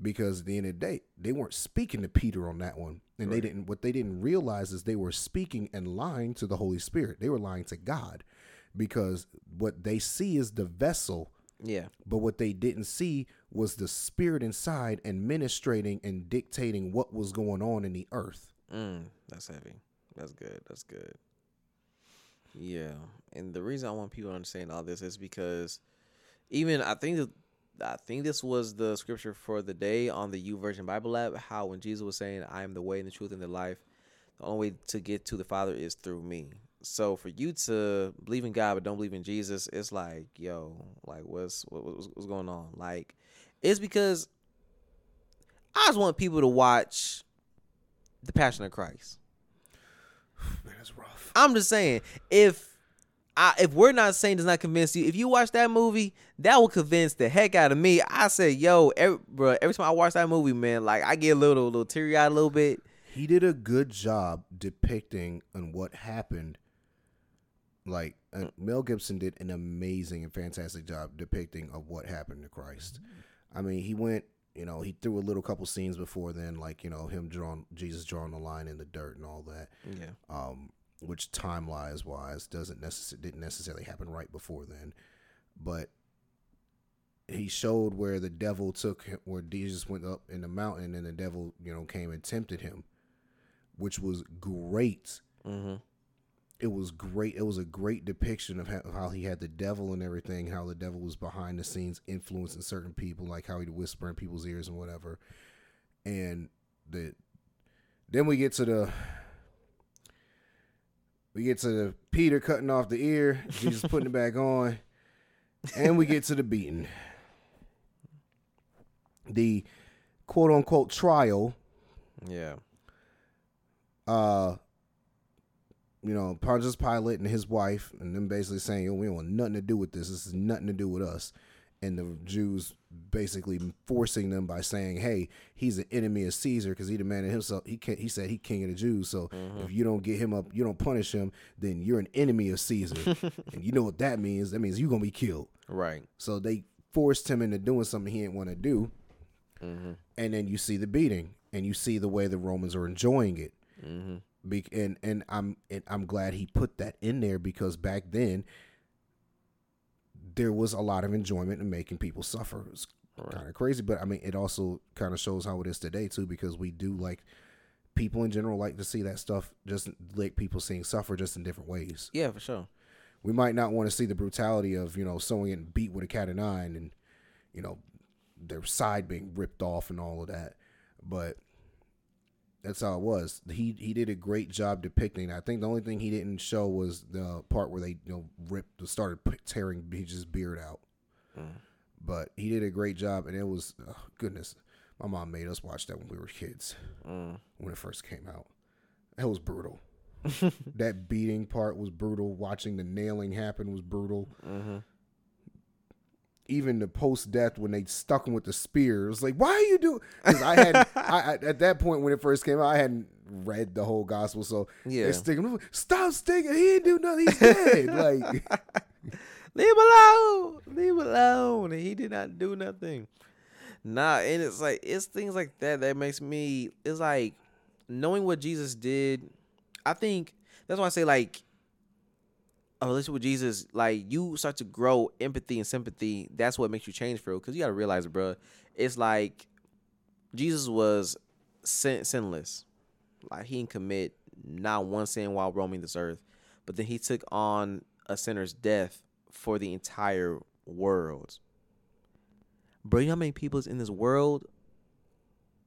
Because at the end of the day, they weren't speaking to Peter on that one, and they didn't. What they didn't realize is they were speaking and lying to the Holy Spirit. They were lying to God, because what they see is the vessel, Yeah. but what they didn't see was the spirit inside administrating and dictating what was going on in the earth. Mm, that's heavy. That's good. That's good. Yeah, and the reason I want people to understand all this is because even I think that I think this was the scripture for the day on the YouVersion Bible app. How when Jesus was saying, "I am the way and the truth and the life," the only way to get to the Father is through me. So for you to believe in God but don't believe in Jesus, it's like, yo, like what's what, what's, what's going on? Like, it's because I just want people to watch the Passion of Christ. Man, that's rough. I'm just saying, if I, if we're not saying does not convince you, if you watch that movie, that will convince the heck out of me. I said, yo, every, bro, every time I watch that movie, man, like I get a little, little teary eyed a little bit. He did a good job depicting on what happened. Like uh, Mel Gibson did an amazing and fantastic job depicting of what happened to Christ. I mean, he went, you know, he threw a little couple scenes before then, like you know him drawing Jesus drawing the line in the dirt and all that. Yeah. um, which time wise wise doesn't necess- didn't necessarily happen right before then, but he showed where the devil took him, where Jesus went up in the mountain and the devil you know came and tempted him, which was great. Mm-hmm. It was great. It was a great depiction of how, how he had the devil and everything. How the devil was behind the scenes influencing certain people, like how he'd whisper in people's ears and whatever. And the then we get to the we get to the Peter cutting off the ear, Jesus putting it back on, and we get to the beating. The quote unquote trial, Yeah. uh, you know, Pontius Pilate and his wife, and them basically saying, Yo, we don't want nothing to do with this. This is nothing to do with us. And the Jews basically forcing them by saying, "Hey, he's an enemy of Caesar because he demanded himself. He can't. He said he king of the Jews. So if you don't get him up, you don't punish him, then you're an enemy of Caesar. and you know what that means? That means you're gonna be killed. Right. So they forced him into doing something he didn't want to do. Mm-hmm. And then you see the beating, and you see the way the Romans are enjoying it. Mm-hmm. Be- and and I'm and I'm glad he put that in there because back then there was a lot of enjoyment in making people suffer. It's kind of crazy, but I mean it also kind of shows how it is today too because we do like people in general like to see that stuff just like people seeing suffer just in different ways. Yeah, for sure. We might not want to see the brutality of, you know, someone getting beat with a cat of nine and you know their side being ripped off and all of that. But that's how it was. He he did a great job depicting. I think the only thing he didn't show was the part where they you know ripped started tearing his beard out. But he did a great job, and it was oh, goodness. My mom made us watch that when we were kids Mm. when it first came out. That was brutal. that beating part was brutal. Watching the nailing happen was brutal. Mm-hmm. Even the post death when they stuck him with the spear, it was like, why are you doing? Because I had I, I, at that point when it first came out, I hadn't read the whole gospel, so Yeah. they're sticking. Stop sticking! He didn't do nothing. He's dead. like Leave him alone. Leave him alone. And he did not do nothing. Nah, and it's like it's things like that that makes me. It's like knowing what Jesus did. I think that's why I say like a relationship with Jesus, like you start to grow empathy and sympathy. That's what makes you change for because you got to realize, bro. It's like Jesus was sin- sinless. Like he didn't commit not one sin while roaming this earth, but then he took on a sinner's death for the entire world. Bro, you know how many people is in this world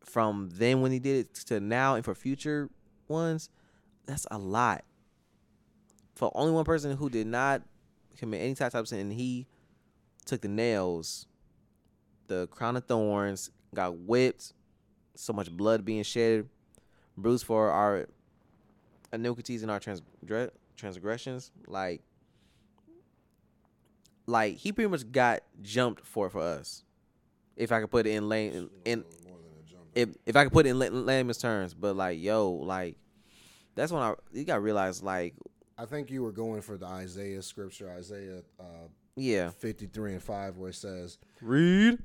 from then when he did it to now and for future ones? That's a lot. For only one person who did not commit any type of sin, and he took the nails, the crown of thorns, got whipped, so much blood being shed, bruised for our iniquities and our transgre- transgressions. Like, like he pretty much got jumped for for us. If I could put it in lane in, if if I could put it in la- layman's terms, but like yo, like that's when I you gotta realize like I think you were going for the Isaiah scripture, Isaiah uh, yeah, fifty three and five, where it says, read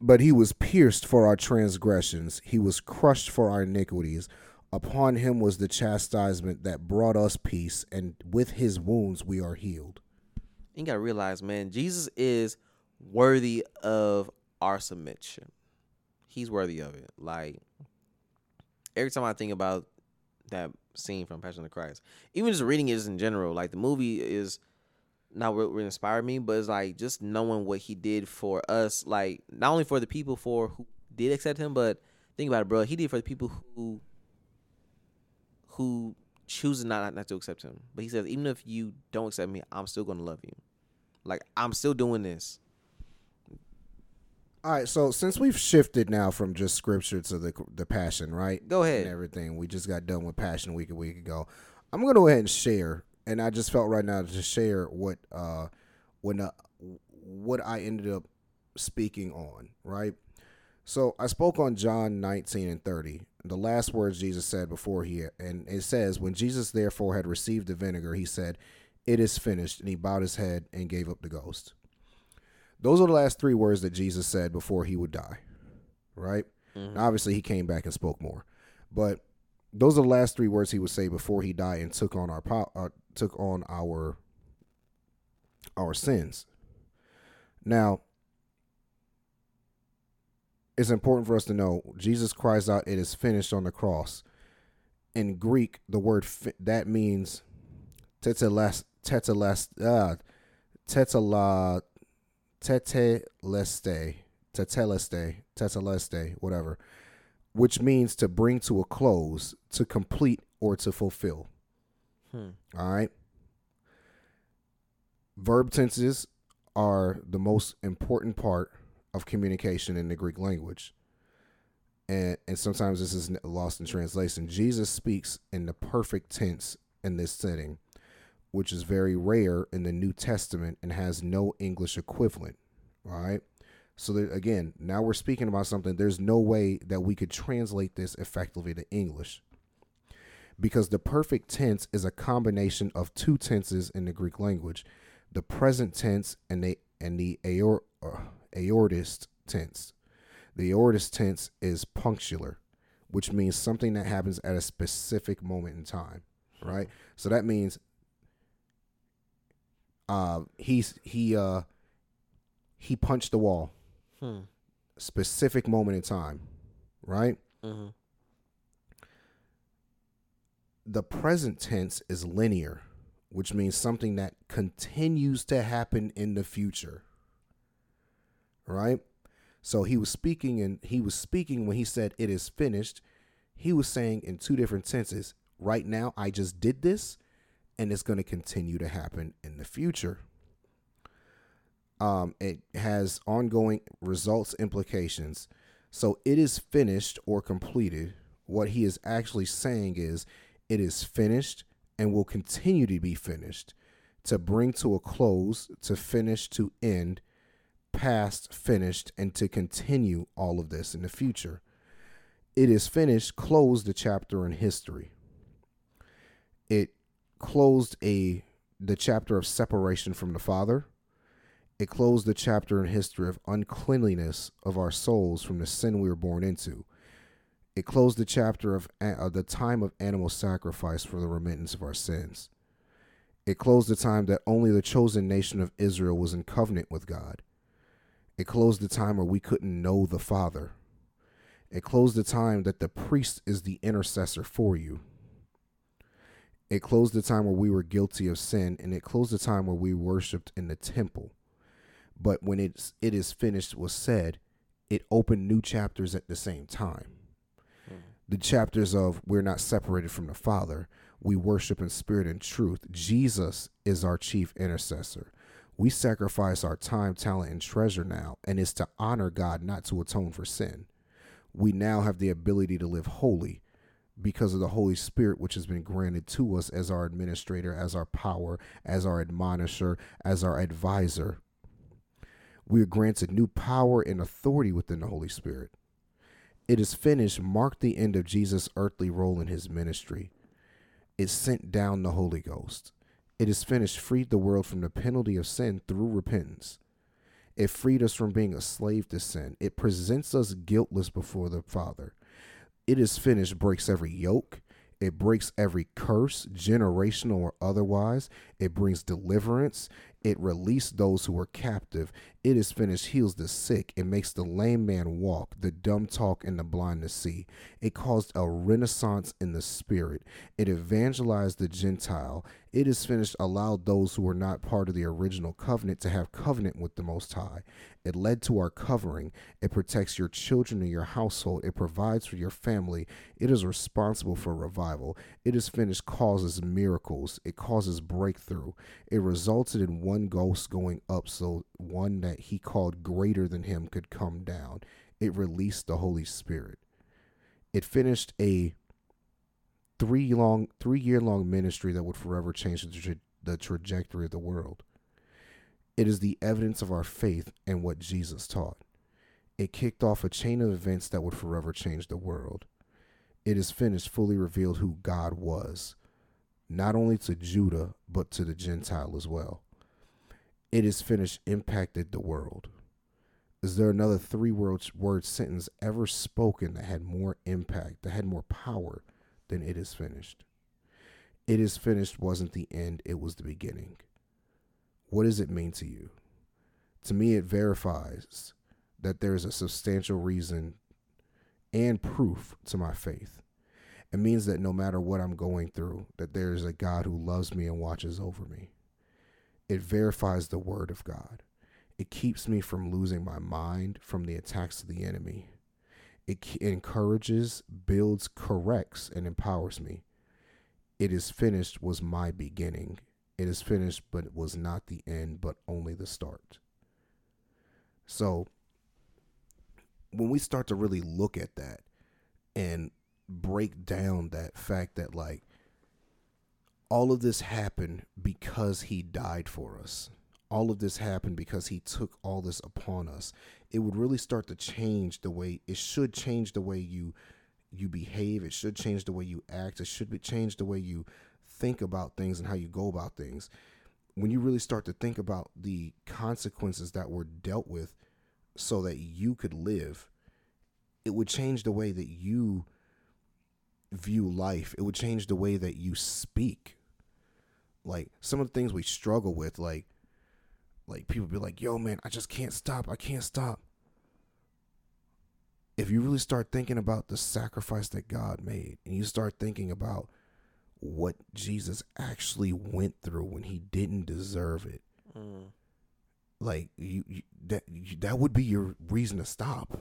But he was pierced for our transgressions, he was crushed for our iniquities. Upon him was the chastisement that brought us peace, and with his wounds we are healed. you gotta realize, man, Jesus is worthy of our submission. He's worthy of it. Like every time I think about that scene from Passion of the Christ, even just reading it just in general, like the movie is not what really inspired me, but it's like just knowing what he did for us, like not only for the people for who did accept him, but think about it, bro. He did for the people who who chooses not not to accept him. But he says, even if you don't accept me, I'm still gonna love you. Like I'm still doing this. All right, so since we've shifted now from just scripture to the the passion, right? Go ahead. And everything. We just got done with passion a week a week ago. I'm gonna go ahead and share, and I just felt right now to share what uh when uh, what I ended up speaking on, right? So I spoke on John 19 and 30, the last words Jesus said before he and it says when Jesus therefore had received the vinegar, he said, "It is finished," and he bowed his head and gave up the ghost. Those are the last three words that Jesus said before he would die, right? Mhm. Obviously, he came back and spoke more, but those are the last three words he would say before he died and took on our po- uh, took on our our sins. Now, it's important for us to know Jesus cries out, "It is finished" on the cross. In Greek, the word fi- that means tetelas tetelas uh, tetela teteleste teteleste teteleste whatever, which means to bring to a close, to complete, or to fulfill. Hmm. All right. Verb tenses are the most important part of communication in the Greek language. And and sometimes this is lost in translation. Jesus speaks in the perfect tense in this setting, which is very rare in the New Testament and has no English equivalent. All right. So that, again, now we're speaking about something. There's no way that we could translate this effectively to English because the perfect tense is a combination of two tenses in the Greek language, the present tense and the and the aor, uh, aorist tense. The aorist tense is punctular, which means something that happens at a specific moment in time, right? So that means uh he's he uh he punched the wall, Hmm. specific moment in time, right? Mm-hmm. the present tense is linear, which means something that continues to happen in the future. Right? So he was speaking and he was speaking when he said it is finished. He was saying in two different tenses, right now I just did this and it's going to continue to happen in the future. Um, it has ongoing results implications. So it is finished or completed. What he is actually saying is it is finished and will continue to be finished to bring to a close, to finish, to end, past, finished, and to continue all of this in the future. It is finished, close the chapter in history. It closed a the chapter of separation from the Father. It closed the chapter in history of uncleanliness of our souls from the sin we were born into. It closed the chapter of uh, the time of animal sacrifice for the remittance of our sins. It closed the time that only the chosen nation of Israel was in covenant with God. It closed the time where we couldn't know the Father. It closed the time that the priest is the intercessor for you. It closed the time where we were guilty of sin, and it closed the time where we worshiped in the temple. But when it's it is finished was said, it opened new chapters at the same time hmm. the chapters of we're not separated from the Father. We worship in spirit and truth. Jesus is our chief intercessor. We sacrifice our time, talent, and treasure now, and it's to honor God, not to atone for sin. We now have the ability to live holy because of the Holy Spirit, which has been granted to us as our administrator, as our power, as our admonisher, as our advisor. We are granted new power and authority within the Holy Spirit. It is finished marked the end of Jesus' earthly role in his ministry. It sent down the Holy Ghost. It is finished freed the world from the penalty of sin through repentance. It freed us from being a slave to sin. It presents us guiltless before the Father. It is finished breaks every yoke. It breaks every curse, generational or otherwise. It brings deliverance. It released those who were captive. It is finished heals the sick. It makes the lame man walk, the dumb talk, and the blind to see. It caused a renaissance in the spirit. It evangelized the Gentile. It is finished allowed those who were not part of the original covenant to have covenant with the Most High. It led to our covering. It protects your children and your household. It provides for your family. It is responsible for revival. It is finished causes miracles. It causes breakthrough. It resulted in one ghost going up so one that he called greater than him could come down. It released the Holy Spirit. It finished a three long three year long ministry that would forever change the, tra- the trajectory of the world. It is the evidence of our faith and what Jesus taught. It kicked off a chain of events that would forever change the world. It is finished, fully revealed who God was, not only to Judah, but to the Gentile as well. It is finished, impacted the world. Is there another three word, word sentence ever spoken that had more impact, that had more power than it is finished? It is finished wasn't the end, it was the beginning. What does it mean to you? To me, it verifies that there is a substantial reason and proof to my faith. It means that no matter what I'm going through, that there is a God who loves me and watches over me. It verifies the word of God. It keeps me from losing my mind from the attacks of the enemy. It encourages, builds, corrects, and empowers me. It is finished was my beginning. It is finished, but it was not the end, but only the start. So, when we start to really look at that and break down that fact that, like, all of this happened because he died for us, all of this happened because he took all this upon us, it would really start to change the way it should change the way you you behave. It should change the way you act. It should be change the way you think about things and how you go about things. When you really start to think about the consequences that were dealt with so that you could live it would change the way that you view life. It would change the way that you speak like some of the things we struggle with like like people be like yo man i just can't stop i can't stop if you really start thinking about the sacrifice that God made and you start thinking about what Jesus actually went through when he didn't deserve it, mm. like you, you that you, that would be your reason to stop.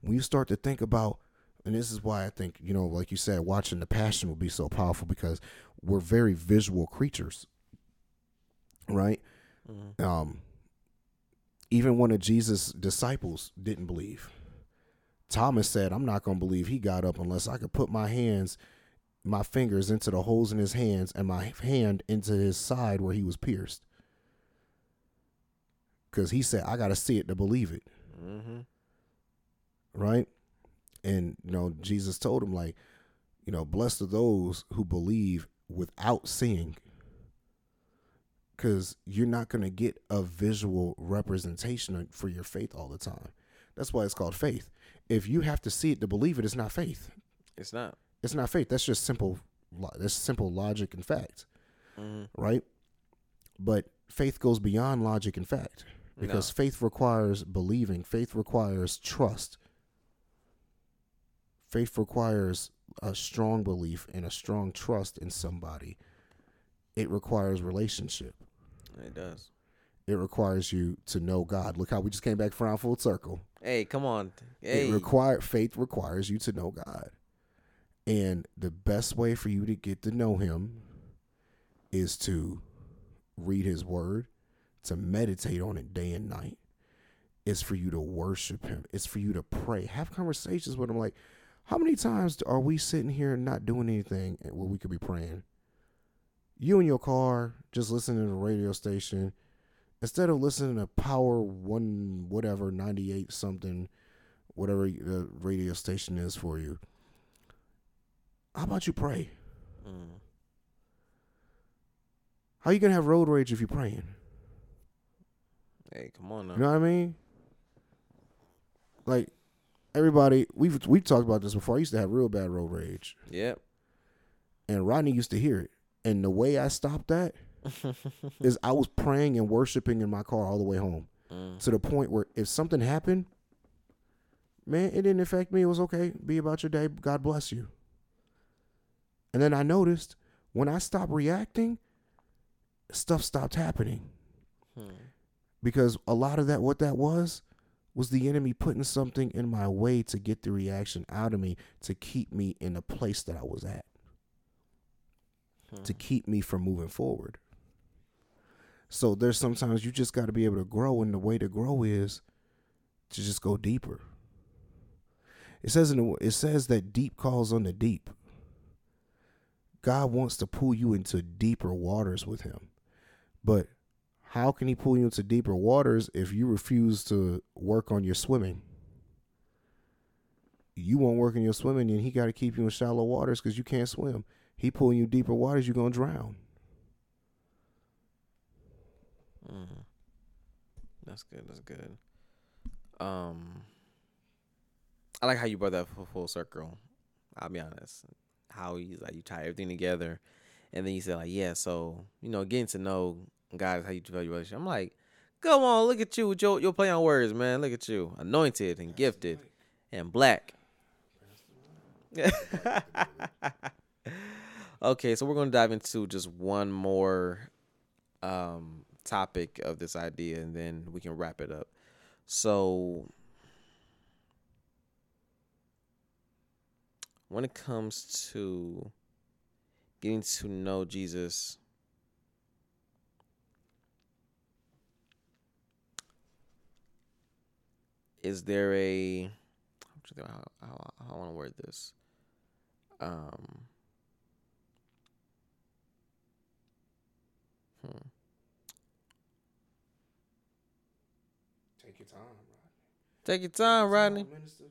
When you start to think about, and this is why I think you know, like you said, watching the Passion will be so powerful because we're very visual creatures, right? Mm. Um, even one of Jesus' disciples didn't believe Thomas said, I'm not going to believe he got up unless I could put my hands, my fingers into the holes in his hands and my hand into his side where he was pierced. Because he said, I got to see it to believe it. Mm-hmm. Right? And, you know, Jesus told him, like, you know, blessed are those who believe without seeing. Because you're not going to get a visual representation for your faith all the time. That's why it's called faith if you have to see it to believe it, it's not faith. It's not. It's not faith. That's just simple. That's simple logic and fact, mm-hmm. right? But faith goes beyond logic and fact because no. faith requires believing. Faith requires trust. Faith requires a strong belief and a strong trust in somebody. It requires relationship. It does. It requires you to know God. Look how we just came back from full circle. Hey, come on. Hey. It require faith requires you to know God. And the best way for you to get to know him is to read his word, to meditate on it day and night. It's for you to worship him. It's for you to pray. Have conversations with him like how many times are we sitting here not doing anything where we could be praying? You in your car, just listening to the radio station, instead of listening to Power One, whatever ninety eight something, whatever the radio station is for you, how about you pray? Mm. How you gonna have road rage if you're praying? Hey, come on now. You know what I mean? Like everybody, we've we've talked about this before. I used to have real bad road rage. Yep. And Rodney used to hear it, and the way I stopped that is I was praying and worshiping in my car all the way home mm. to the point where if something happened, man, it didn't affect me. It was okay. Be about your day. God bless you. And then I noticed when I stopped reacting, stuff stopped happening. Hmm. Because a lot of that, what that was, was the enemy putting something in my way to get the reaction out of me to keep me in the place that I was at, hmm. to keep me from moving forward. So there's sometimes you just got to be able to grow, and the way to grow is to just go deeper. It says in the, it says that deep calls on the deep. God wants to pull you into deeper waters with Him, but how can He pull you into deeper waters if you refuse to work on your swimming? You won't work on your swimming, and He got to keep you in shallow waters because you can't swim. He pulling you deeper waters, you're gonna drown. Mm. That's good. That's good. Um, I like how you brought that full, circle. I'll be honest. How you like you tie everything together, and then you say like, yeah. So you know, getting to know God how you develop your relationship. I'm like, come on, look at you with your your play on words, man. Look at you, anointed and gifted, and black. okay, so we're gonna dive into just one more um topic of this idea and then we can wrap it up. So when it comes to getting to know Jesus is there a how, how, how I want to word this um hmm Take your time, Rodney. Take your time, Rodney.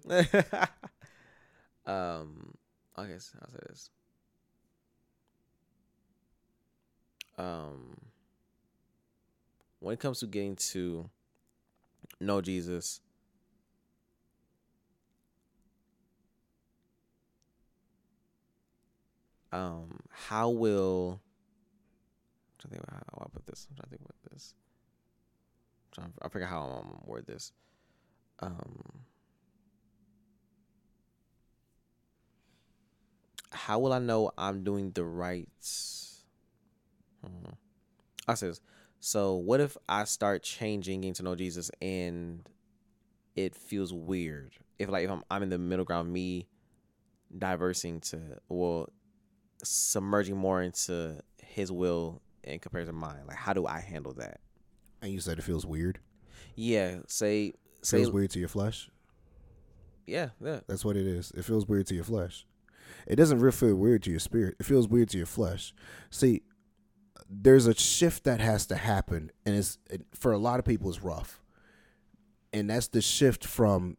um, I guess I'll say this. Um, when it comes to getting to know Jesus, um, how will I'm trying to think about how I put this. I'm trying to think about this. I'm trying, I forget how I'm gonna word this. Um, how will I know I'm doing the right? Hmm. I says, so what if I start changing, getting to know Jesus, and it feels weird? If like if I'm I'm in the middle ground, me diversing to well, submerging more into His will in comparison to mine. Like, how do I handle that? And you said it feels weird. Yeah, say say feels weird to your flesh. Yeah, yeah. That's what it is. It feels weird to your flesh. It doesn't really feel weird to your spirit. It feels weird to your flesh. See, there's a shift that has to happen, and it's it, for a lot of people it's rough, and that's the shift from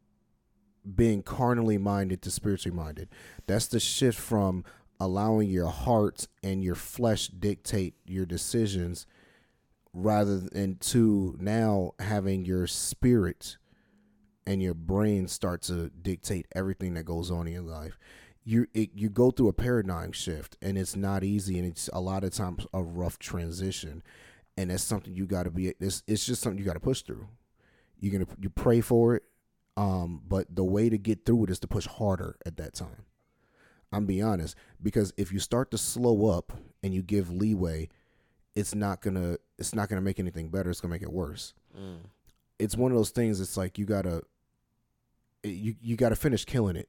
being carnally minded to spiritually minded. That's the shift from allowing your heart and your flesh dictate your decisions rather than to now having your spirit and your brain start to dictate everything that goes on in your life. You it, you go through a paradigm shift and it's not easy and it's a lot of times a rough transition. And that's something you got to be it's, it's just something you got to push through. You're gonna you pray for it um but the way to get through it is to push harder at that time i'm being honest because if you start to slow up and you give leeway it's not gonna it's not gonna make anything better it's gonna make it worse Mm. it's one of those things it's like you gotta you you gotta finish killing it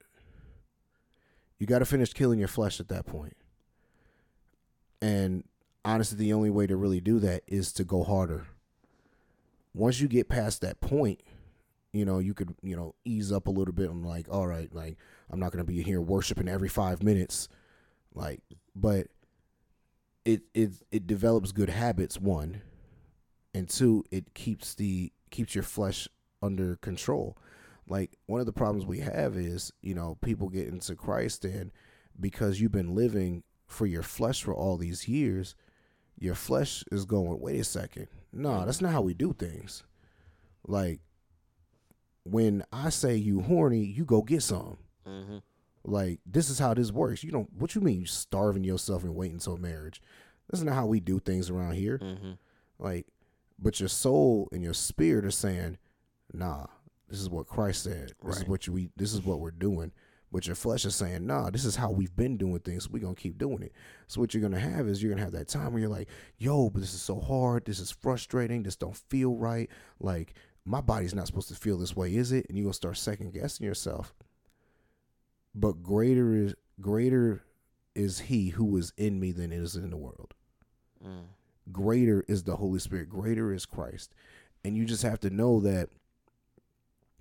you gotta finish killing your flesh at that point. point and honestly the only way to really do that is to go harder once you get past that point you know you could you know ease up a little bit i'm like all right like i'm not gonna be here worshiping every five minutes. Like but it it it develops good habits one and two it keeps the keeps your flesh under control. Like one of the problems we have is you know people get into christ and because you've been living for your flesh for all these years your flesh is going wait a second. No that's not how we do things. Like when i say you horny you go get some Mm-hmm. like this is how this works. You don't what you mean you starving yourself and waiting till marriage? That's not how we do things around here. Mm-hmm. like but your soul and your spirit are saying nah this is what christ said. This is Right. what we this is what we're doing. But your flesh is saying nah this is how we've been doing things. We're gonna keep doing it. So what you're gonna have is you're gonna have that time where you're like yo but this is so hard. This is frustrating. This don't feel right. Like my body's not supposed to feel this way is it? And you're gonna start second guessing yourself but greater is greater is he who is in me than is in the world Mm. greater is the Holy Spirit, greater is Christ. And you just have to know that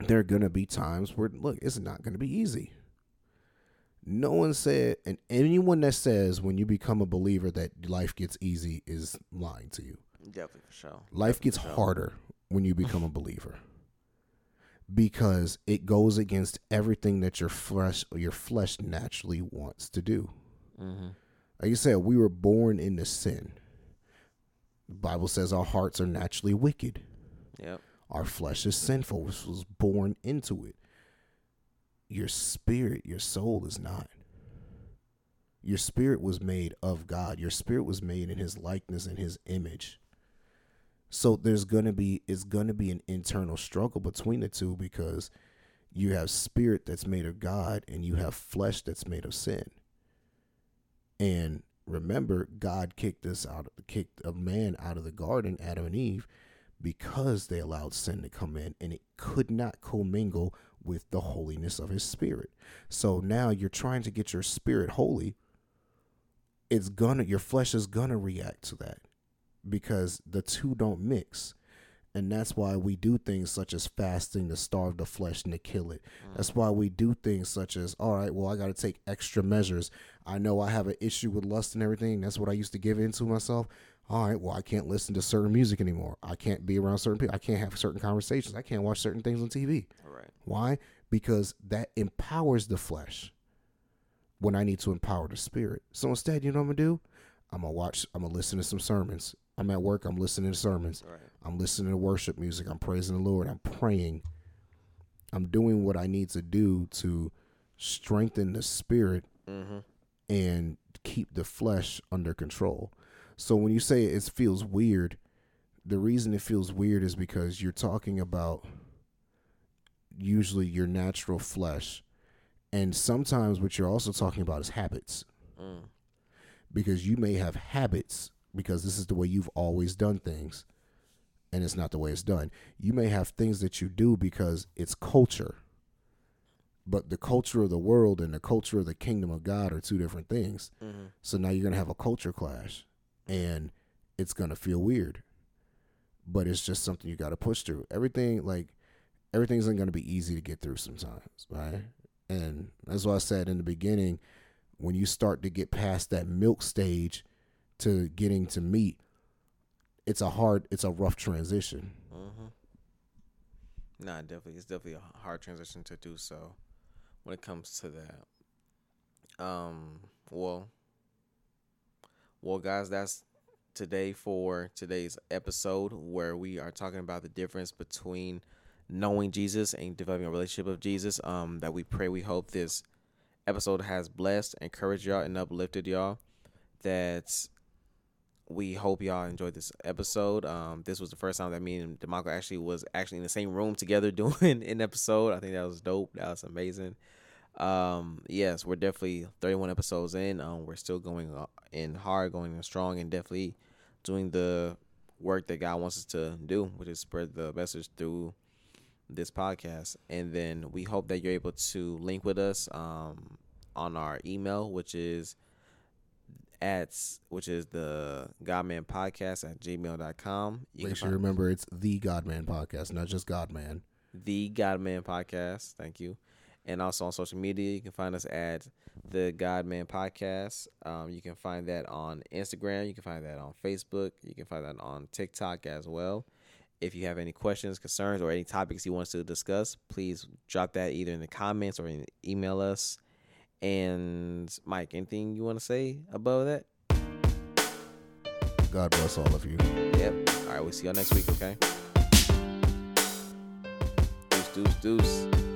there are going to be times where, look, it's not going to be easy. No one said, and anyone that says when you become a believer that life gets easy is lying to you. Definitely for sure. Life Definitely gets sure. harder when you become a believer because it goes against everything that your flesh your flesh naturally wants to do. Mm-hmm. Like you said, we were born into sin. The Bible says our hearts are naturally wicked. Yep. Our flesh is sinful. This was born into it. Your spirit, your soul is not. Your spirit was made of God. Your spirit was made in his likeness and his image. So there's gonna be it's gonna be an internal struggle between the two because you have spirit that's made of God and you have flesh that's made of sin. And remember, God kicked us out, kicked a man out of the garden, Adam and Eve, because they allowed sin to come in and it could not commingle with the holiness of his spirit. So now you're trying to get your spirit holy. It's gonna, your flesh is gonna react to that because the two don't mix. And that's why we do things such as fasting to starve the flesh and to kill it. That's mm. why we do things such as, all right, well, I got to take extra measures. I know I have an issue with lust and everything. That's what I used to give into myself. All right, well, I can't listen to certain music anymore. I can't be around certain people. I can't have certain conversations. I can't watch certain things on TV. All right. Why? Because that empowers the flesh when I need to empower the spirit. So instead, you know what I'm going to do? I'm going to watch, I'm going to listen to some sermons. I'm at work, I'm listening to sermons. Right. I'm listening to worship music. I'm praising the Lord. I'm praying. I'm doing what I need to do to strengthen the spirit Mm-hmm. and keep the flesh under control. So when you say it feels weird, the reason it feels weird is because you're talking about usually your natural flesh. And sometimes what you're also talking about is habits Mm. because you may have habits because this is the way you've always done things and it's not the way it's done. You may have things that you do because it's culture. But the culture of the world and the culture of the kingdom of God are two different things. Mm-hmm. So now you're going to have a culture clash and it's going to feel weird. But it's just something you got to push through. Everything like everything isn't going to be easy to get through sometimes, right? And that's why I said in the beginning when you start to get past that milk stage to getting to meat, it's a hard, it's a rough transition. Mm-hmm. Nah, definitely, it's definitely a hard transition to do so when it comes to that. Um, well, well, guys, that's today for today's episode where we are talking about the difference between knowing Jesus and developing a relationship with Jesus. Um, that we pray, we hope this episode has blessed, encouraged y'all, and uplifted y'all. That we hope y'all enjoyed this episode. Um, this was the first time that me and Demarco actually was actually in the same room together doing an episode. I think that was dope. That was amazing. Um, yes, we're definitely 31 episodes in. Um, we're still going uh, in hard, going in strong, and definitely doing the work that God wants us to do, which is spread the message through this podcast. And then we hope that you're able to link with us um, on our email, which is at which is the Godman Podcast at gmail.com. You Make sure you remember it's the Godman podcast, not just Godman. the Godman Podcast. Thank you. And also on social media, you can find us at the Godman Podcast. Um, you can find that on Instagram. You can find that on Facebook. You can find that on TikTok as well. If you have any questions, concerns, or any topics you want us to discuss, please drop that either in the comments or in email us. And Mike, anything you want to say above that? God bless all of you. Yep. All right, we'll see y'all next week, okay? Deuce, deuce, deuce.